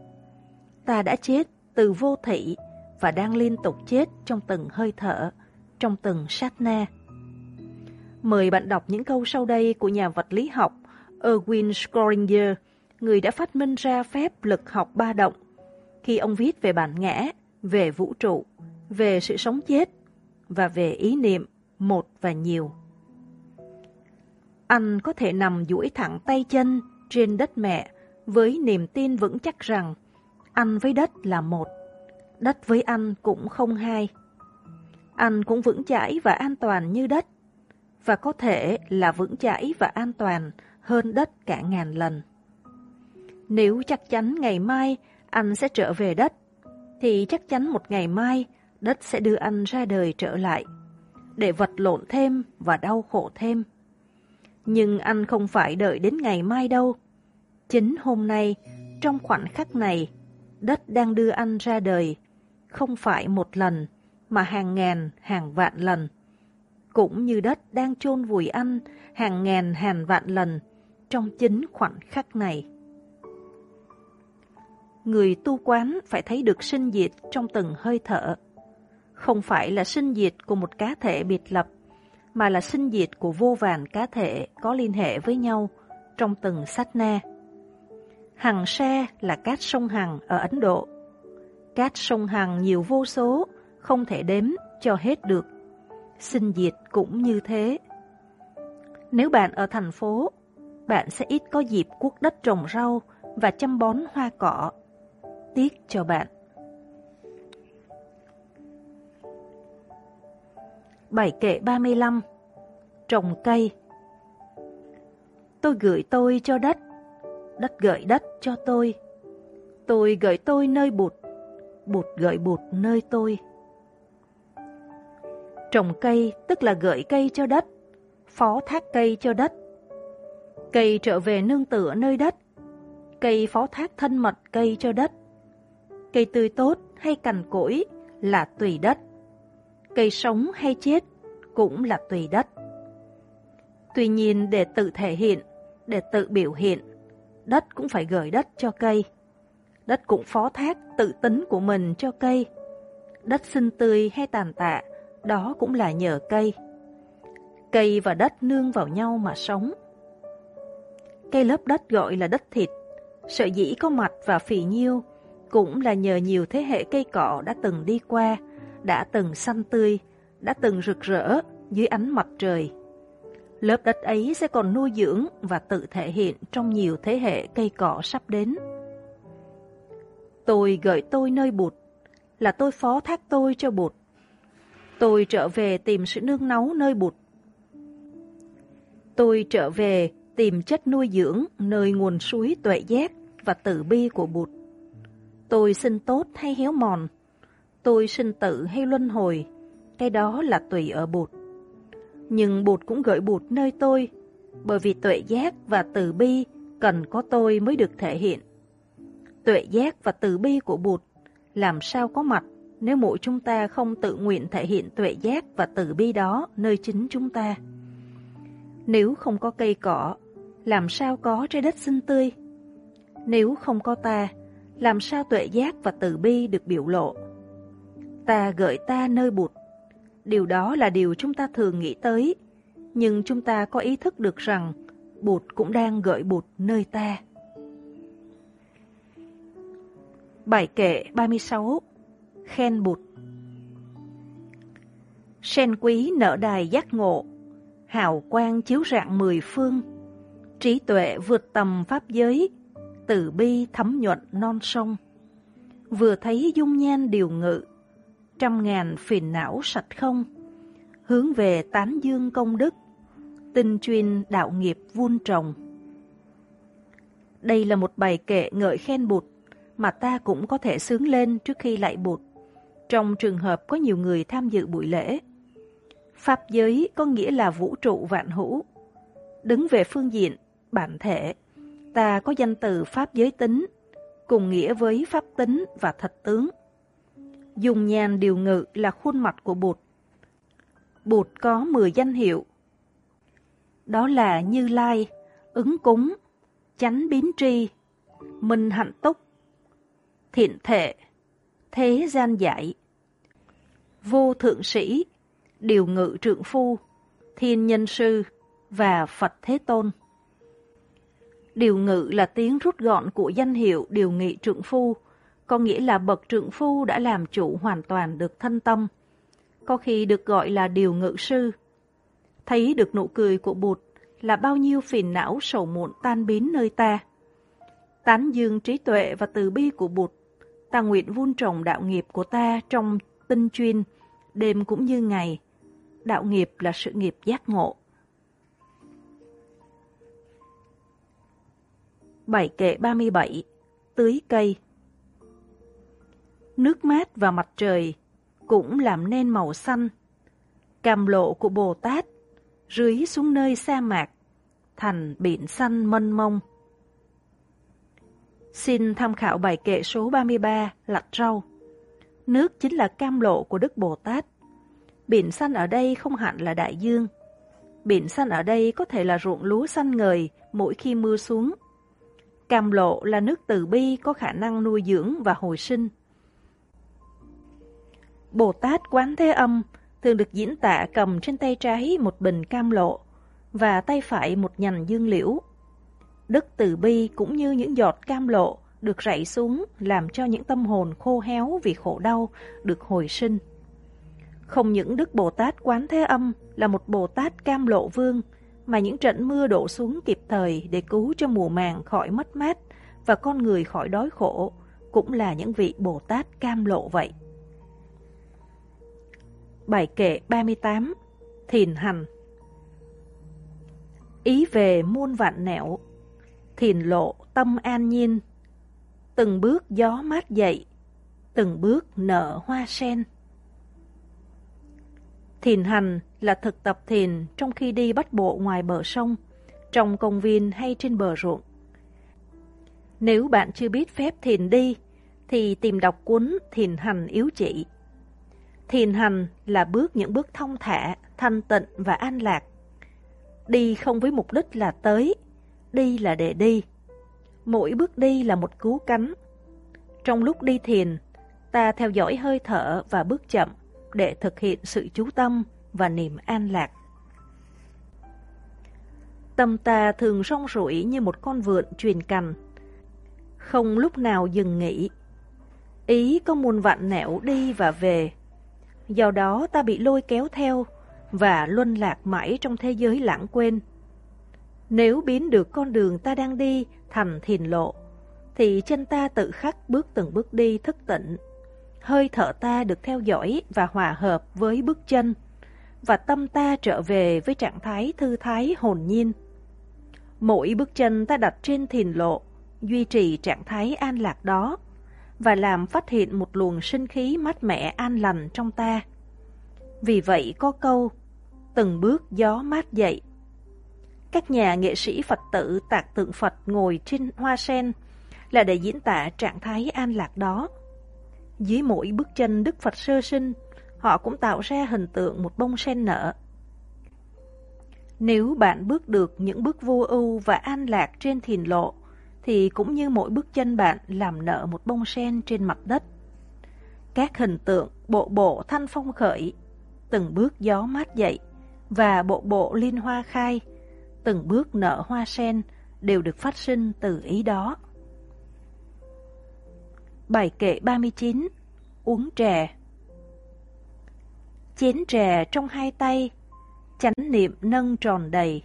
Ta đã chết từ vô thị và đang liên tục chết trong từng hơi thở, trong từng sát na. Mời bạn đọc những câu sau đây của nhà vật lý học Erwin Schrödinger, người đã phát minh ra phép lực học ba động, khi ông viết về bản ngã, về vũ trụ, về sự sống chết và về ý niệm một và nhiều. Anh có thể nằm duỗi thẳng tay chân trên đất mẹ với niềm tin vững chắc rằng anh với đất là một, đất với anh cũng không hai. Anh cũng vững chãi và an toàn như đất, và có thể là vững chãi và an toàn hơn đất cả ngàn lần. Nếu chắc chắn ngày mai anh sẽ trở về đất, thì chắc chắn một ngày mai đất sẽ đưa anh ra đời trở lại, để vật lộn thêm và đau khổ thêm. Nhưng anh không phải đợi đến ngày mai đâu. Chính hôm nay, trong khoảnh khắc này, đất đang đưa anh ra đời, không phải một lần, mà hàng ngàn, hàng vạn lần. Cũng như đất đang chôn vùi anh hàng ngàn hàng vạn lần trong chính khoảnh khắc này. Người tu quán phải thấy được sinh diệt trong từng hơi thở. Không phải là sinh diệt của một cá thể biệt lập, mà là sinh diệt của vô vàn cá thể có liên hệ với nhau trong từng sát na. Hằng xe là cát sông Hằng ở Ấn Độ. Cát sông Hằng nhiều vô số, không thể đếm cho hết được. Sinh diệt cũng như thế. Nếu bạn ở thành phố, bạn sẽ ít có dịp cuốc đất trồng rau và chăm bón hoa cỏ. Tiếc cho bạn. Bảy kệ 35 Trồng cây Tôi gửi tôi cho đất đất gửi đất cho tôi. Tôi gửi tôi nơi bụt, bụt gửi bụt nơi tôi. Trồng cây tức là gửi cây cho đất, phó thác cây cho đất. Cây trở về nương tựa nơi đất, cây phó thác thân mật cây cho đất. Cây tươi tốt hay cằn cỗi là tùy đất. Cây sống hay chết cũng là tùy đất. Tuy nhiên để tự thể hiện, để tự biểu hiện, đất cũng phải gửi đất cho cây. Đất cũng phó thác tự tính của mình cho cây. Đất xinh tươi hay tàn tạ, đó cũng là nhờ cây. Cây và đất nương vào nhau mà sống. Cây lớp đất gọi là đất thịt, sợi dĩ có mặt và phì nhiêu, cũng là nhờ nhiều thế hệ cây cỏ đã từng đi qua, đã từng xanh tươi, đã từng rực rỡ dưới ánh mặt trời. Lớp đất ấy sẽ còn nuôi dưỡng và tự thể hiện trong nhiều thế hệ cây cỏ sắp đến. Tôi gợi tôi nơi bụt, là tôi phó thác tôi cho bụt. Tôi trở về tìm sự nương náu nơi bụt. Tôi trở về tìm chất nuôi dưỡng nơi nguồn suối tuệ giác và tử bi của bụt. Tôi sinh tốt hay héo mòn, tôi sinh tử hay luân hồi, cái đó là tùy ở bụt. Nhưng bụt cũng gửi bụt nơi tôi, bởi vì tuệ giác và từ bi cần có tôi mới được thể hiện. Tuệ giác và từ bi của bụt làm sao có mặt nếu mỗi chúng ta không tự nguyện thể hiện tuệ giác và từ bi đó nơi chính chúng ta. Nếu không có cây cỏ, làm sao có trái đất xinh tươi? Nếu không có ta, làm sao tuệ giác và từ bi được biểu lộ? Ta gợi ta nơi bụt. Điều đó là điều chúng ta thường nghĩ tới, nhưng chúng ta có ý thức được rằng bụt cũng đang gợi bụt nơi ta. Bài kệ 36 Khen bụt Sen quý nở đài giác ngộ, hào quang chiếu rạng mười phương, trí tuệ vượt tầm pháp giới, từ bi thấm nhuận non sông. Vừa thấy dung nhan điều ngự, trăm ngàn phiền não sạch không, hướng về tán dương công đức, tinh chuyên đạo nghiệp vun trồng. Đây là một bài kệ ngợi khen bụt mà ta cũng có thể sướng lên trước khi lại bụt, trong trường hợp có nhiều người tham dự buổi lễ. Pháp giới có nghĩa là vũ trụ vạn hữu. Đứng về phương diện, bản thể, ta có danh từ Pháp giới tính, cùng nghĩa với Pháp tính và thật tướng. Dùng nhàn điều ngự là khuôn mặt của Bụt. Bụt có 10 danh hiệu. Đó là Như Lai, ứng cúng, chánh biến tri, minh hạnh túc, thiện thệ, thế gian giải, vô thượng sĩ, điều ngự trượng phu, thiên nhân sư và Phật Thế Tôn. Điều ngự là tiếng rút gọn của danh hiệu điều nghị trượng phu, có nghĩa là bậc trượng phu đã làm chủ hoàn toàn được thân tâm, có khi được gọi là điều ngự sư. Thấy được nụ cười của Bụt là bao nhiêu phiền não sầu muộn tan biến nơi ta. Tán dương trí tuệ và từ bi của Bụt, ta nguyện vun trồng đạo nghiệp của ta trong tinh chuyên, đêm cũng như ngày. Đạo nghiệp là sự nghiệp giác ngộ. Bảy kệ 37 Tưới cây Nước mát và mặt trời cũng làm nên màu xanh. Cam lộ của Bồ Tát rưới xuống nơi sa mạc, thành biển xanh mênh mông. Xin tham khảo bài kệ số 33, lạch rau. Nước chính là cam lộ của Đức Bồ Tát. Biển xanh ở đây không hẳn là đại dương. Biển xanh ở đây có thể là ruộng lúa xanh ngời mỗi khi mưa xuống. Cam lộ là nước từ bi có khả năng nuôi dưỡng và hồi sinh. Bồ Tát Quán Thế Âm thường được diễn tả cầm trên tay trái một bình cam lộ và tay phải một nhành dương liễu. Đức Từ Bi cũng như những giọt cam lộ được rảy xuống làm cho những tâm hồn khô héo vì khổ đau được hồi sinh. Không những Đức Bồ Tát Quán Thế Âm là một Bồ Tát cam lộ vương, mà những trận mưa đổ xuống kịp thời để cứu cho mùa màng khỏi mất mát và con người khỏi đói khổ, cũng là những vị Bồ Tát cam lộ vậy. Bài kệ 38 Thiền hành Ý về muôn vạn nẻo Thiền lộ tâm an nhiên Từng bước gió mát dậy Từng bước nở hoa sen Thiền hành là thực tập thiền trong khi đi bắt bộ ngoài bờ sông, trong công viên hay trên bờ ruộng. Nếu bạn chưa biết phép thiền đi, thì tìm đọc cuốn Thiền hành yếu chỉ Thiền hành là bước những bước thông thả, thanh tịnh và an lạc. Đi không với mục đích là tới, đi là để đi. Mỗi bước đi là một cứu cánh. Trong lúc đi thiền, ta theo dõi hơi thở và bước chậm để thực hiện sự chú tâm và niềm an lạc. Tâm ta thường rong rủi như một con vượn truyền cành, không lúc nào dừng nghỉ. Ý có muôn vạn nẻo đi và về, do đó ta bị lôi kéo theo và luân lạc mãi trong thế giới lãng quên. Nếu biến được con đường ta đang đi thành thiền lộ, thì chân ta tự khắc bước từng bước đi thức tỉnh. Hơi thở ta được theo dõi và hòa hợp với bước chân, và tâm ta trở về với trạng thái thư thái hồn nhiên. Mỗi bước chân ta đặt trên thiền lộ, duy trì trạng thái an lạc đó, và làm phát hiện một luồng sinh khí mát mẻ an lành trong ta. Vì vậy có câu, từng bước gió mát dậy. Các nhà nghệ sĩ Phật tử tạc tượng Phật ngồi trên hoa sen là để diễn tả trạng thái an lạc đó. Dưới mỗi bước chân Đức Phật sơ sinh, họ cũng tạo ra hình tượng một bông sen nở. Nếu bạn bước được những bước vô ưu và an lạc trên thiền lộ, thì cũng như mỗi bước chân bạn làm nở một bông sen trên mặt đất. Các hình tượng bộ bộ thanh phong khởi, từng bước gió mát dậy, và bộ bộ liên hoa khai, từng bước nở hoa sen đều được phát sinh từ ý đó. Bài kệ 39 Uống trà Chén trà trong hai tay, chánh niệm nâng tròn đầy,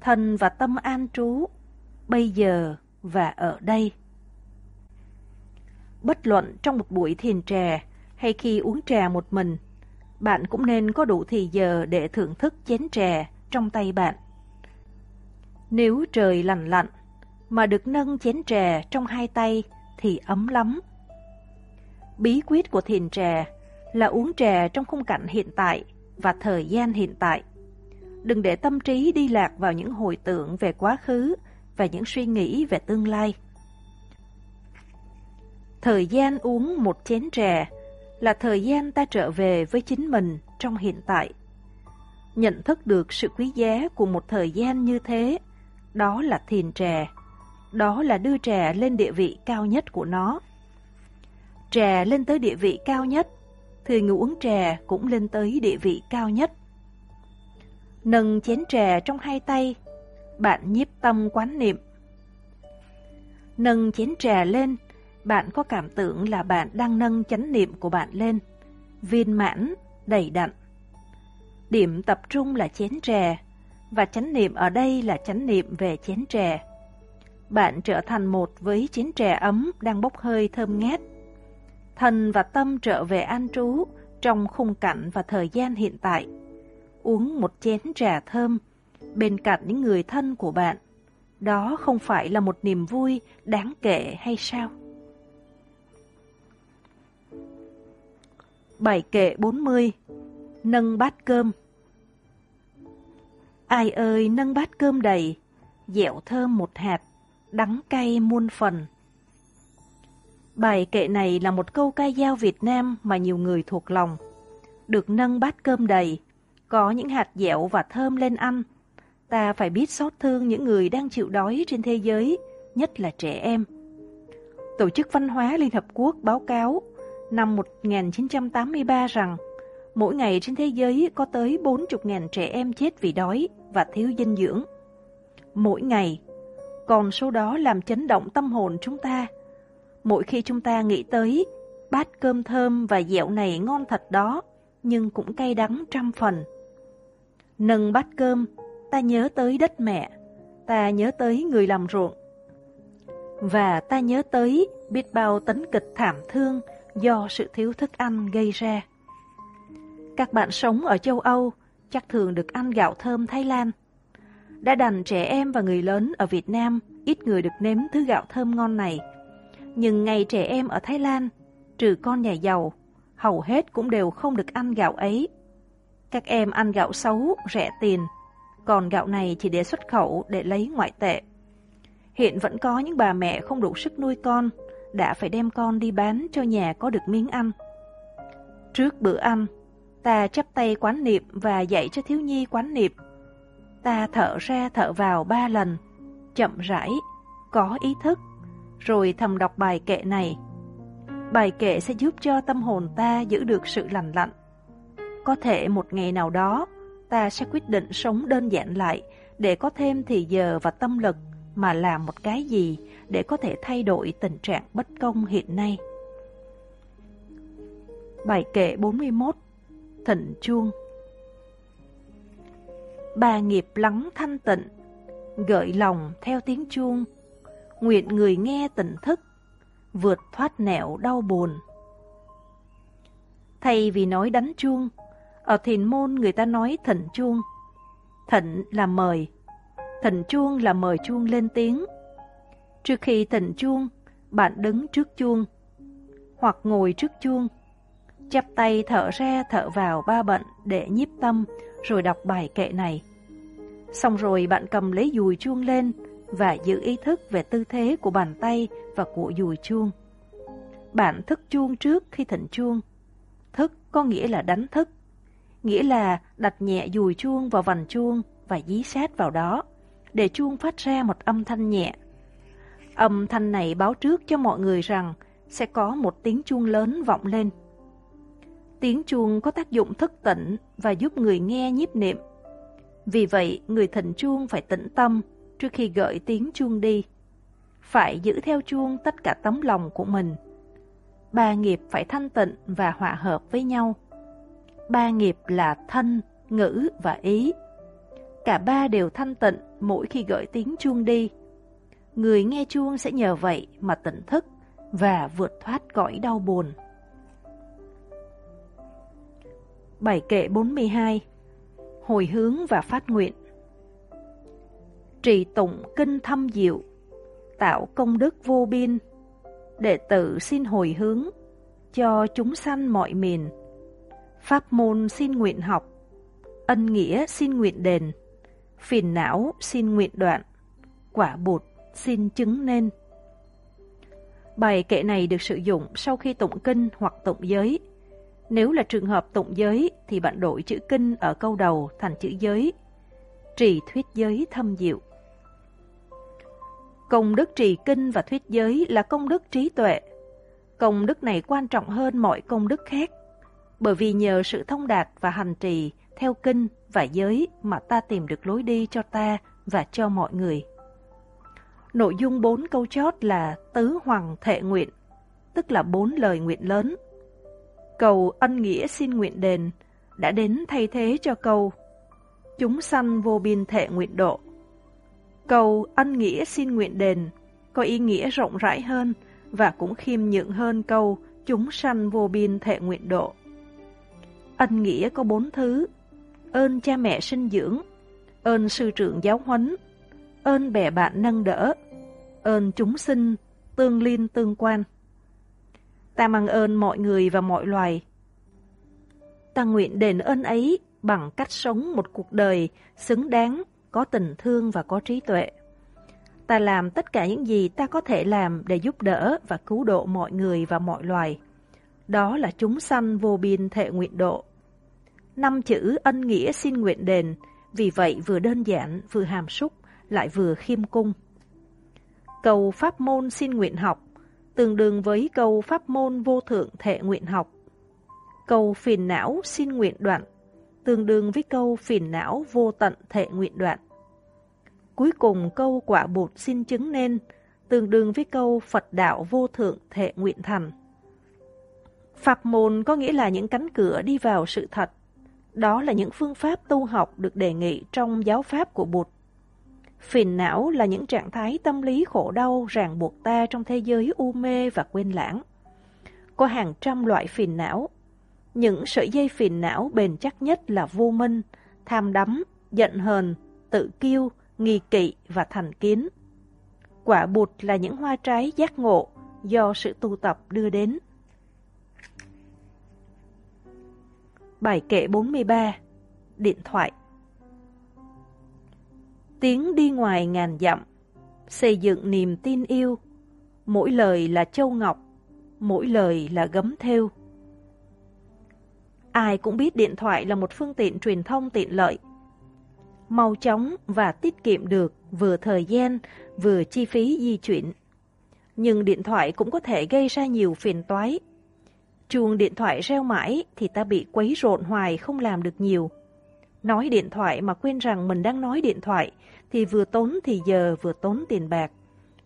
thân và tâm an trú, bây giờ và ở đây. Bất luận trong một buổi thiền trà hay khi uống trà một mình, bạn cũng nên có đủ thì giờ để thưởng thức chén trà trong tay bạn. Nếu trời lạnh lạnh, mà được nâng chén trà trong hai tay thì ấm lắm. Bí quyết của thiền trà là uống trà trong khung cảnh hiện tại và thời gian hiện tại. Đừng để tâm trí đi lạc vào những hồi tưởng về quá khứ và những suy nghĩ về tương lai. Thời gian uống một chén trà là thời gian ta trở về với chính mình trong hiện tại. Nhận thức được sự quý giá của một thời gian như thế, đó là thiền trà, đó là đưa trà lên địa vị cao nhất của nó. Trà lên tới địa vị cao nhất, thì người uống trà cũng lên tới địa vị cao nhất. Nâng chén trà trong hai tay, bạn nhiếp tâm quán niệm. Nâng chén trà lên, bạn có cảm tưởng là bạn đang nâng chánh niệm của bạn lên, viên mãn, đầy đặn. Điểm tập trung là chén trà, và chánh niệm ở đây là chánh niệm về chén trà. Bạn trở thành một với chén trà ấm đang bốc hơi thơm ngát. Thần và tâm trở về an trú trong khung cảnh và thời gian hiện tại. Uống một chén trà thơm bên cạnh những người thân của bạn. Đó không phải là một niềm vui đáng kể hay sao? Bài kệ 40 Nâng bát cơm Ai ơi nâng bát cơm đầy, dẻo thơm một hạt, đắng cay muôn phần. Bài kệ này là một câu ca dao Việt Nam mà nhiều người thuộc lòng. Được nâng bát cơm đầy, có những hạt dẻo và thơm lên ăn. Ta phải biết xót thương những người đang chịu đói trên thế giới, nhất là trẻ em. Tổ chức Văn hóa Liên Hợp Quốc báo cáo năm 1983 rằng mỗi ngày trên thế giới có tới 40.000 trẻ em chết vì đói và thiếu dinh dưỡng. Mỗi ngày, còn số đó làm chấn động tâm hồn chúng ta. Mỗi khi chúng ta nghĩ tới bát cơm thơm và dẻo này ngon thật đó, nhưng cũng cay đắng trăm phần. Nâng bát cơm, ta nhớ tới đất mẹ, ta nhớ tới người làm ruộng. Và ta nhớ tới biết bao tấn kịch thảm thương do sự thiếu thức ăn gây ra. Các bạn sống ở châu Âu chắc thường được ăn gạo thơm Thái Lan. Đã đành trẻ em và người lớn ở Việt Nam ít người được nếm thứ gạo thơm ngon này. Nhưng ngày trẻ em ở Thái Lan, trừ con nhà giàu, hầu hết cũng đều không được ăn gạo ấy. Các em ăn gạo xấu, rẻ tiền, còn gạo này chỉ để xuất khẩu để lấy ngoại tệ. Hiện vẫn có những bà mẹ không đủ sức nuôi con, đã phải đem con đi bán cho nhà có được miếng ăn. Trước bữa ăn, ta chắp tay quán niệm và dạy cho thiếu nhi quán niệm. Ta thở ra thở vào ba lần, chậm rãi, có ý thức, rồi thầm đọc bài kệ này. Bài kệ sẽ giúp cho tâm hồn ta giữ được sự lành lặn. Có thể một ngày nào đó, ta sẽ quyết định sống đơn giản lại để có thêm thì giờ và tâm lực mà làm một cái gì để có thể thay đổi tình trạng bất công hiện nay. Bài kệ 41 Thịnh chuông Bà nghiệp lắng thanh tịnh, gợi lòng theo tiếng chuông, nguyện người nghe tỉnh thức, vượt thoát nẻo đau buồn. Thay vì nói đánh chuông, ở thiền môn người ta nói thịnh chuông. Thịnh là mời, thịnh chuông là mời chuông lên tiếng. Trước khi thịnh chuông, bạn đứng trước chuông, hoặc ngồi trước chuông, chắp tay thở ra thở vào ba bận để nhiếp tâm, rồi đọc bài kệ này. Xong rồi bạn cầm lấy dùi chuông lên và giữ ý thức về tư thế của bàn tay và của dùi chuông. Bạn thức chuông trước khi thỉnh chuông. Thức có nghĩa là đánh thức, nghĩa là đặt nhẹ dùi chuông vào vành chuông và dí sát vào đó, để chuông phát ra một âm thanh nhẹ. Âm thanh này báo trước cho mọi người rằng sẽ có một tiếng chuông lớn vọng lên. Tiếng chuông có tác dụng thức tỉnh và giúp người nghe nhiếp niệm. Vì vậy, người thỉnh chuông phải tĩnh tâm trước khi gợi tiếng chuông đi. Phải giữ theo chuông tất cả tấm lòng của mình. Ba nghiệp phải thanh tịnh và hòa hợp với nhau. Ba nghiệp là thân, ngữ và ý. Cả ba đều thanh tịnh mỗi khi gợi tiếng chuông đi. Người nghe chuông sẽ nhờ vậy mà tỉnh thức và vượt thoát cõi đau buồn. Bảy kệ 42 Hồi hướng và phát nguyện. Trì tụng kinh thâm diệu, Tạo công đức vô biên, Đệ tử xin hồi hướng, Cho chúng sanh mọi miền. Pháp môn xin nguyện học, Ân nghĩa xin nguyện đền, Phiền não xin nguyện đoạn, Quả bột xin chứng nên. Bài kệ này được sử dụng sau khi tụng kinh hoặc tụng giới nếu là trường hợp tụng giới thì bạn đổi chữ kinh ở câu đầu thành chữ giới. Trì thuyết giới thâm diệu. Công đức trì kinh và thuyết giới là công đức trí tuệ. Công đức này quan trọng hơn mọi công đức khác, bởi vì nhờ sự thông đạt và hành trì theo kinh và giới mà ta tìm được lối đi cho ta và cho mọi người. Nội dung bốn câu chót là tứ hoàng thệ nguyện, tức là bốn lời nguyện lớn Cầu ân nghĩa xin nguyện đền đã đến thay thế cho câu chúng sanh vô biên thệ nguyện độ. Cầu ân nghĩa xin nguyện đền có ý nghĩa rộng rãi hơn và cũng khiêm nhượng hơn câu chúng sanh vô biên thệ nguyện độ. Ân nghĩa có bốn thứ, ơn cha mẹ sinh dưỡng, ơn sư trưởng giáo huấn, ơn bè bạn nâng đỡ, ơn chúng sinh, tương liên tương quan. Ta mang ơn mọi người và mọi loài. Ta nguyện đền ơn ấy bằng cách sống một cuộc đời xứng đáng, có tình thương và có trí tuệ. Ta làm tất cả những gì ta có thể làm để giúp đỡ và cứu độ mọi người và mọi loài. Đó là chúng sanh vô biên thệ nguyện độ. Năm chữ ân nghĩa xin nguyện đền, vì vậy vừa đơn giản, vừa hàm súc, lại vừa khiêm cung. Cầu pháp môn xin nguyện học, tương đương với câu pháp môn vô thượng thệ nguyện học. Câu phiền não xin nguyện đoạn, tương đương với câu phiền não vô tận thệ nguyện đoạn. Cuối cùng câu quả bột xin chứng nên, tương đương với câu Phật đạo vô thượng thệ nguyện thành. Pháp môn có nghĩa là những cánh cửa đi vào sự thật. Đó là những phương pháp tu học được đề nghị trong giáo pháp của Bụt. Phiền não là những trạng thái tâm lý khổ đau ràng buộc ta trong thế giới u mê và quên lãng. Có hàng trăm loại phiền não. Những sợi dây phiền não bền chắc nhất là vô minh, tham đắm, giận hờn, tự kiêu, nghi kỵ và thành kiến. Quả bụt là những hoa trái giác ngộ do sự tu tập đưa đến. Bài kệ 43 Điện thoại Tiếng đi ngoài ngàn dặm, xây dựng niềm tin yêu. Mỗi lời là châu ngọc, mỗi lời là gấm thêu. Ai cũng biết điện thoại là một phương tiện truyền thông tiện lợi. Mau chóng và tiết kiệm được vừa thời gian, vừa chi phí di chuyển. Nhưng điện thoại cũng có thể gây ra nhiều phiền toái. Chuông điện thoại reo mãi thì ta bị quấy rộn hoài không làm được nhiều. Nói điện thoại mà quên rằng mình đang nói điện thoại thì vừa tốn thì giờ vừa tốn tiền bạc,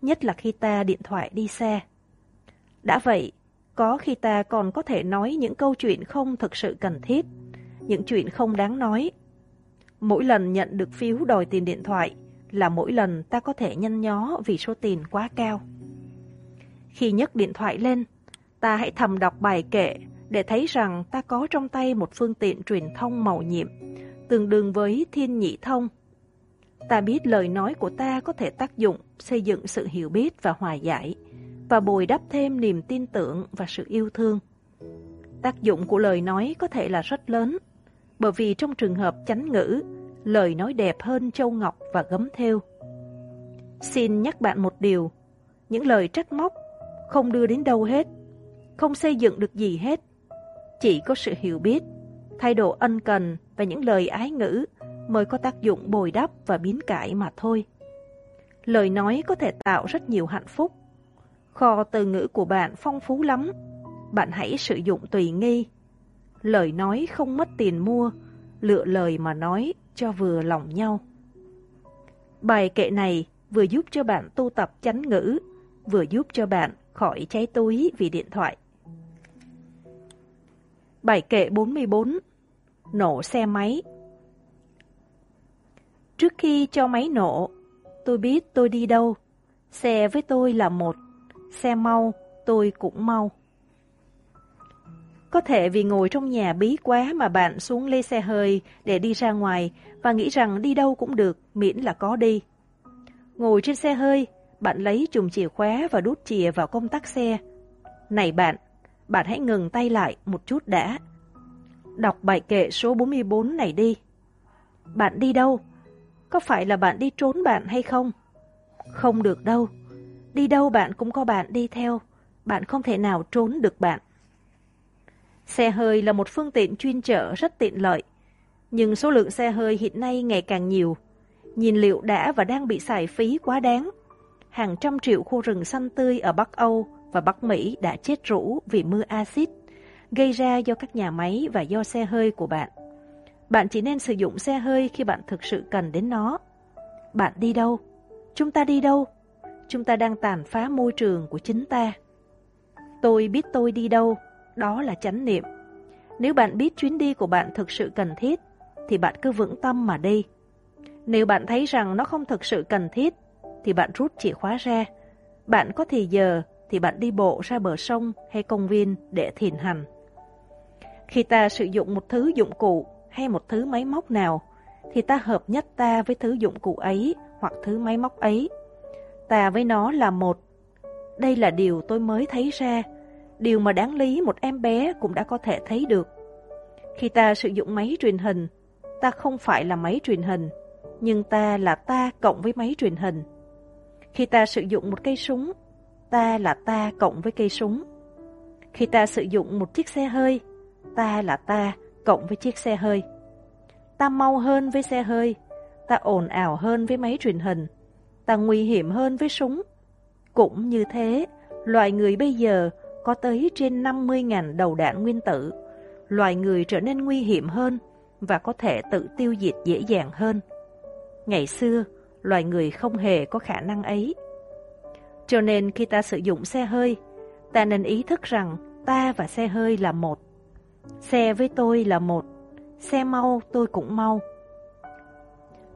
nhất là khi ta điện thoại đi xa. Đã vậy, có khi ta còn có thể nói những câu chuyện không thực sự cần thiết, những chuyện không đáng nói. Mỗi lần nhận được phiếu đòi tiền điện thoại, là mỗi lần ta có thể nhăn nhó vì số tiền quá cao. Khi nhấc điện thoại lên, ta hãy thầm đọc bài kệ để thấy rằng ta có trong tay một phương tiện truyền thông màu nhiệm, tương đương với thiên nhị thông. Ta biết lời nói của ta có thể tác dụng xây dựng sự hiểu biết và hòa giải, và bồi đắp thêm niềm tin tưởng và sự yêu thương. Tác dụng của lời nói có thể là rất lớn, bởi vì trong trường hợp chánh ngữ, lời nói đẹp hơn châu ngọc và gấm thêu. Xin nhắc bạn một điều, những lời trách móc không đưa đến đâu hết, không xây dựng được gì hết. Chỉ có sự hiểu biết, thái độ ân cần và những lời ái ngữ mới có tác dụng bồi đắp và biến cải mà thôi. Lời nói có thể tạo rất nhiều hạnh phúc. Kho từ ngữ của bạn phong phú lắm. Bạn hãy sử dụng tùy nghi. Lời nói không mất tiền mua, lựa lời mà nói cho vừa lòng nhau. Bài kệ này vừa giúp cho bạn tu tập chánh ngữ, vừa giúp cho bạn khỏi cháy túi vì điện thoại. Bài kệ 44 Nổ xe máy Trước khi cho máy nổ, tôi biết tôi đi đâu. Xe với tôi là một, xe mau, tôi cũng mau. Có thể vì ngồi trong nhà bí quá mà bạn xuống lê xe hơi để đi ra ngoài và nghĩ rằng đi đâu cũng được, miễn là có đi. Ngồi trên xe hơi, bạn lấy chùm chìa khóa và đút chìa vào công tắc xe. Này bạn, bạn hãy ngừng tay lại một chút đã. Đọc bài kệ số 44 này đi. Bạn đi đâu? Có phải là bạn đi trốn bạn hay không? Không được đâu. Đi đâu bạn cũng có bạn đi theo. Bạn không thể nào trốn được bạn. Xe hơi là một phương tiện chuyên chở rất tiện lợi. Nhưng số lượng xe hơi hiện nay ngày càng nhiều. Nhìn liệu đã và đang bị xài phí quá đáng. Hàng trăm triệu khu rừng xanh tươi ở Bắc Âu và Bắc Mỹ đã chết rũ vì mưa axit, gây ra do các nhà máy và do xe hơi của bạn. Bạn chỉ nên sử dụng xe hơi khi bạn thực sự cần đến nó. Bạn đi đâu? Chúng ta đi đâu? Chúng ta đang tàn phá môi trường của chính ta. Tôi biết tôi đi đâu, đó là chánh niệm. Nếu bạn biết chuyến đi của bạn thực sự cần thiết, thì bạn cứ vững tâm mà đi. Nếu bạn thấy rằng nó không thực sự cần thiết, thì bạn rút chìa khóa ra. Bạn có thì giờ, thì bạn đi bộ ra bờ sông hay công viên để thiền hành. Khi ta sử dụng một thứ dụng cụ hay một thứ máy móc nào, thì ta hợp nhất ta với thứ dụng cụ ấy hoặc thứ máy móc ấy. Ta với nó là một. Đây là điều tôi mới thấy ra, điều mà đáng lý một em bé cũng đã có thể thấy được. Khi ta sử dụng máy truyền hình, ta không phải là máy truyền hình, nhưng ta là ta cộng với máy truyền hình. Khi ta sử dụng một cây súng, ta là ta cộng với cây súng. Khi ta sử dụng một chiếc xe hơi, ta là ta cộng với chiếc xe hơi. Ta mau hơn với xe hơi, ta ồn ào hơn với máy truyền hình, ta nguy hiểm hơn với súng. Cũng như thế, loài người bây giờ có tới trên 50.000 đầu đạn nguyên tử. Loài người trở nên nguy hiểm hơn và có thể tự tiêu diệt dễ dàng hơn. Ngày xưa, loài người không hề có khả năng ấy. Cho nên khi ta sử dụng xe hơi, ta nên ý thức rằng ta và xe hơi là một. Xe với tôi là một, xe mau tôi cũng mau.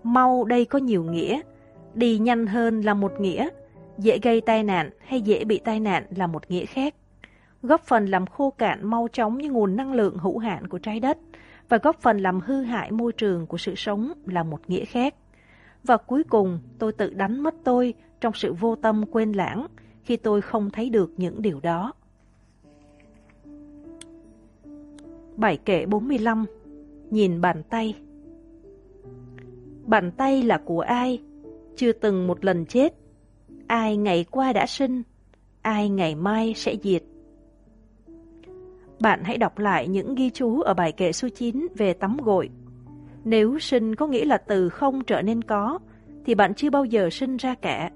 Mau đây có nhiều nghĩa, đi nhanh hơn là một nghĩa, dễ gây tai nạn hay dễ bị tai nạn là một nghĩa khác. Góp phần làm khô cạn mau chóng như nguồn năng lượng hữu hạn của trái đất và góp phần làm hư hại môi trường của sự sống là một nghĩa khác. Và cuối cùng tôi tự đánh mất tôi trong sự vô tâm quên lãng khi tôi không thấy được những điều đó. Bài kệ 45 Nhìn bàn tay Bàn tay là của ai? Chưa từng một lần chết. Ai ngày qua đã sinh, ai ngày mai sẽ diệt. Bạn hãy đọc lại những ghi chú ở bài kệ số 9 về tắm gội. Nếu sinh có nghĩa là từ không trở nên có, thì bạn chưa bao giờ sinh ra cả.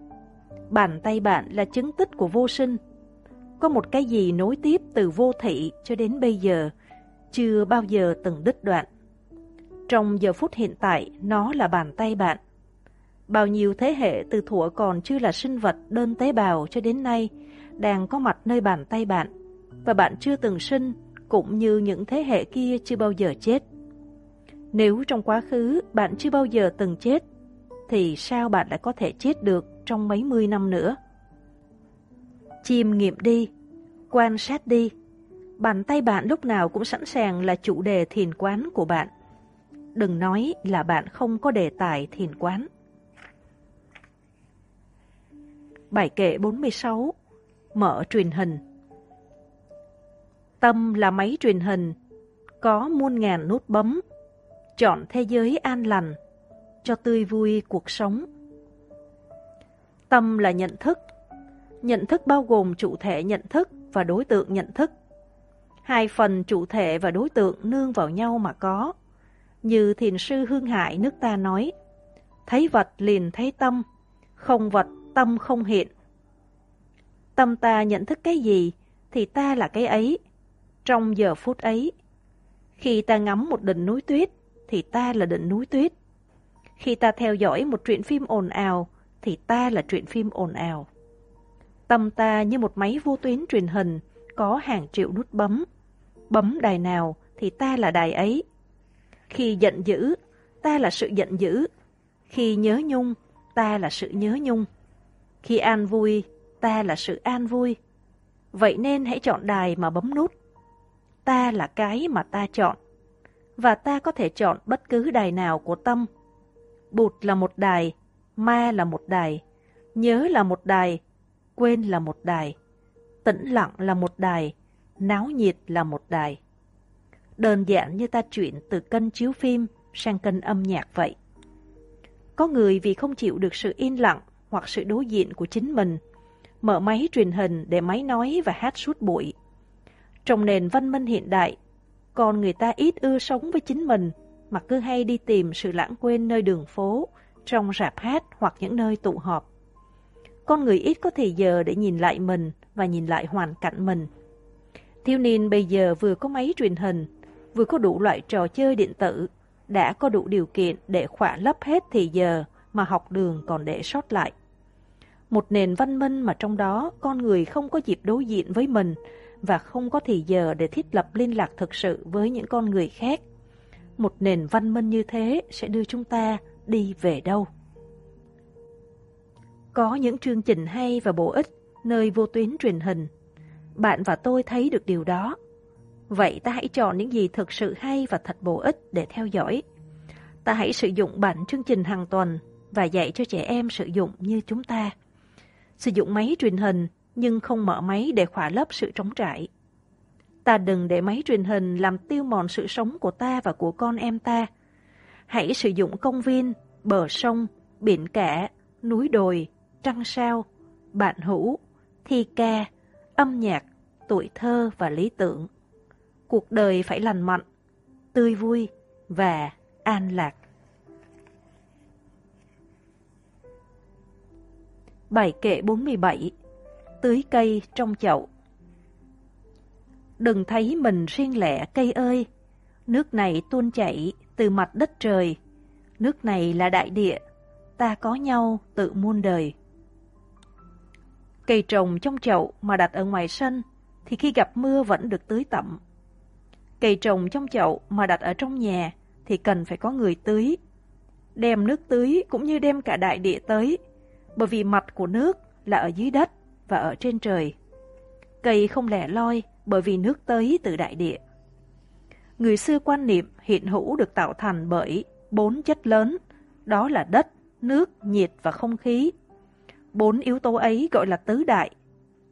Bàn tay bạn là chứng tích của vô sinh. Có một cái gì nối tiếp từ vô thị cho đến bây giờ, chưa bao giờ từng đứt đoạn. Trong giờ phút hiện tại, nó là bàn tay bạn. Bao nhiêu thế hệ từ thuở còn chưa là sinh vật đơn tế bào cho đến nay đang có mặt nơi bàn tay bạn, và bạn chưa từng sinh, cũng như những thế hệ kia chưa bao giờ chết. Nếu trong quá khứ bạn chưa bao giờ từng chết, thì sao bạn lại có thể chết được trong mấy mươi năm nữa? Chiêm nghiệm đi, quan sát đi. Bàn tay bạn lúc nào cũng sẵn sàng là chủ đề thiền quán của bạn. Đừng nói là bạn không có đề tài thiền quán. Bài kệ 46 Mở truyền hình Tâm là máy truyền hình, có muôn ngàn nút bấm, chọn thế giới an lành, cho tươi vui cuộc sống. Tâm là nhận thức. Nhận thức bao gồm chủ thể nhận thức và đối tượng nhận thức. Hai phần chủ thể và đối tượng nương vào nhau mà có. Như thiền sư Hương Hải nước ta nói, thấy vật liền thấy tâm, không vật tâm không hiện. Tâm ta nhận thức cái gì thì ta là cái ấy, trong giờ phút ấy. Khi ta ngắm một đỉnh núi tuyết thì ta là đỉnh núi tuyết. Khi ta theo dõi một truyện phim ồn ào thì ta là truyện phim ồn ào. Tâm ta như một máy vô tuyến truyền hình có hàng triệu nút bấm. Bấm đài nào thì ta là đài ấy. Khi giận dữ, ta là sự giận dữ. Khi nhớ nhung, ta là sự nhớ nhung. Khi an vui, ta là sự an vui. Vậy nên hãy chọn đài mà bấm nút. Ta là cái mà ta chọn. Và ta có thể chọn bất cứ đài nào của tâm. Bụt là một đài, ma là một đài, nhớ là một đài, quên là một đài, tĩnh lặng là một đài, náo nhiệt là một đài. Đơn giản như ta chuyển từ kênh chiếu phim sang kênh âm nhạc vậy. Có người vì không chịu được sự yên lặng hoặc sự đối diện của chính mình, mở máy truyền hình để máy nói và hát suốt buổi. Trong nền văn minh hiện đại, còn người ta ít ưa sống với chính mình mà cứ hay đi tìm sự lãng quên nơi đường phố, trong rạp hát hoặc những nơi tụ họp. Con người ít có thời giờ để nhìn lại mình và nhìn lại hoàn cảnh mình. Thiếu niên bây giờ vừa có máy truyền hình, vừa có đủ loại trò chơi điện tử, đã có đủ điều kiện để khỏa lấp hết thì giờ mà học đường còn để sót lại. Một nền văn minh mà trong đó con người không có dịp đối diện với mình và không có thì giờ để thiết lập liên lạc thực sự với những con người khác. Một nền văn minh như thế sẽ đưa chúng ta đi về đâu? Có những chương trình hay và bổ ích nơi vô tuyến truyền hình. Bạn và tôi thấy được điều đó. Vậy ta hãy chọn những gì thực sự hay và thật bổ ích để theo dõi. Ta hãy sử dụng bản chương trình hàng tuần và dạy cho trẻ em sử dụng như chúng ta. Sử dụng máy truyền hình nhưng không mở máy để khỏa lấp sự trống trải. Ta đừng để máy truyền hình làm tiêu mòn sự sống của ta và của con em ta. Hãy sử dụng công viên, bờ sông, biển cả, núi đồi, trăng sao, bạn hữu, thi ca, âm nhạc, tuổi thơ và lý tưởng. Cuộc đời phải lành mạnh, tươi vui và an lạc. Bài kệ 47 Tưới cây trong chậu Đừng thấy mình riêng lẻ cây ơi, nước này tuôn chảy từ mặt đất trời, nước này là đại địa, ta có nhau tự muôn đời. Cây trồng trong chậu mà đặt ở ngoài sân thì khi gặp mưa vẫn được tưới tẩm. Cây trồng trong chậu mà đặt ở trong nhà thì cần phải có người tưới. Đem nước tưới cũng như đem cả đại địa tới, bởi vì mặt của nước là ở dưới đất và ở trên trời. Cây không lẻ loi bởi vì nước tới từ đại địa. Người xưa quan niệm hiện hữu được tạo thành bởi bốn chất lớn, đó là đất, nước, nhiệt và không khí. Bốn yếu tố ấy gọi là tứ đại,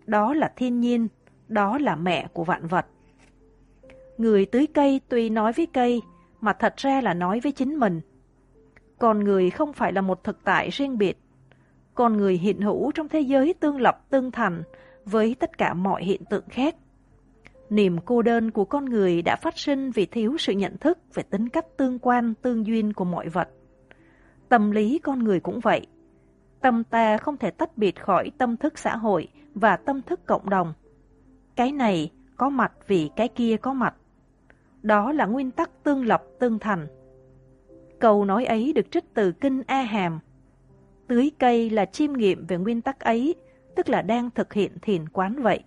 đó là thiên nhiên, đó là mẹ của vạn vật. Người tưới cây tuy nói với cây, mà thật ra là nói với chính mình. Còn người không phải là một thực tại riêng biệt. Con người hiện hữu trong thế giới tương lập tương thành với tất cả mọi hiện tượng khác. Niềm cô đơn của con người đã phát sinh vì thiếu sự nhận thức về tính cách tương quan, tương duyên của mọi vật. Tâm lý con người cũng vậy. Tâm ta không thể tách biệt khỏi tâm thức xã hội và tâm thức cộng đồng. Cái này có mặt vì cái kia có mặt. Đó là nguyên tắc tương lập tương thành. Câu nói ấy được trích từ Kinh A Hàm. Tưới cây là chiêm nghiệm về nguyên tắc ấy, tức là đang thực hiện thiền quán vậy.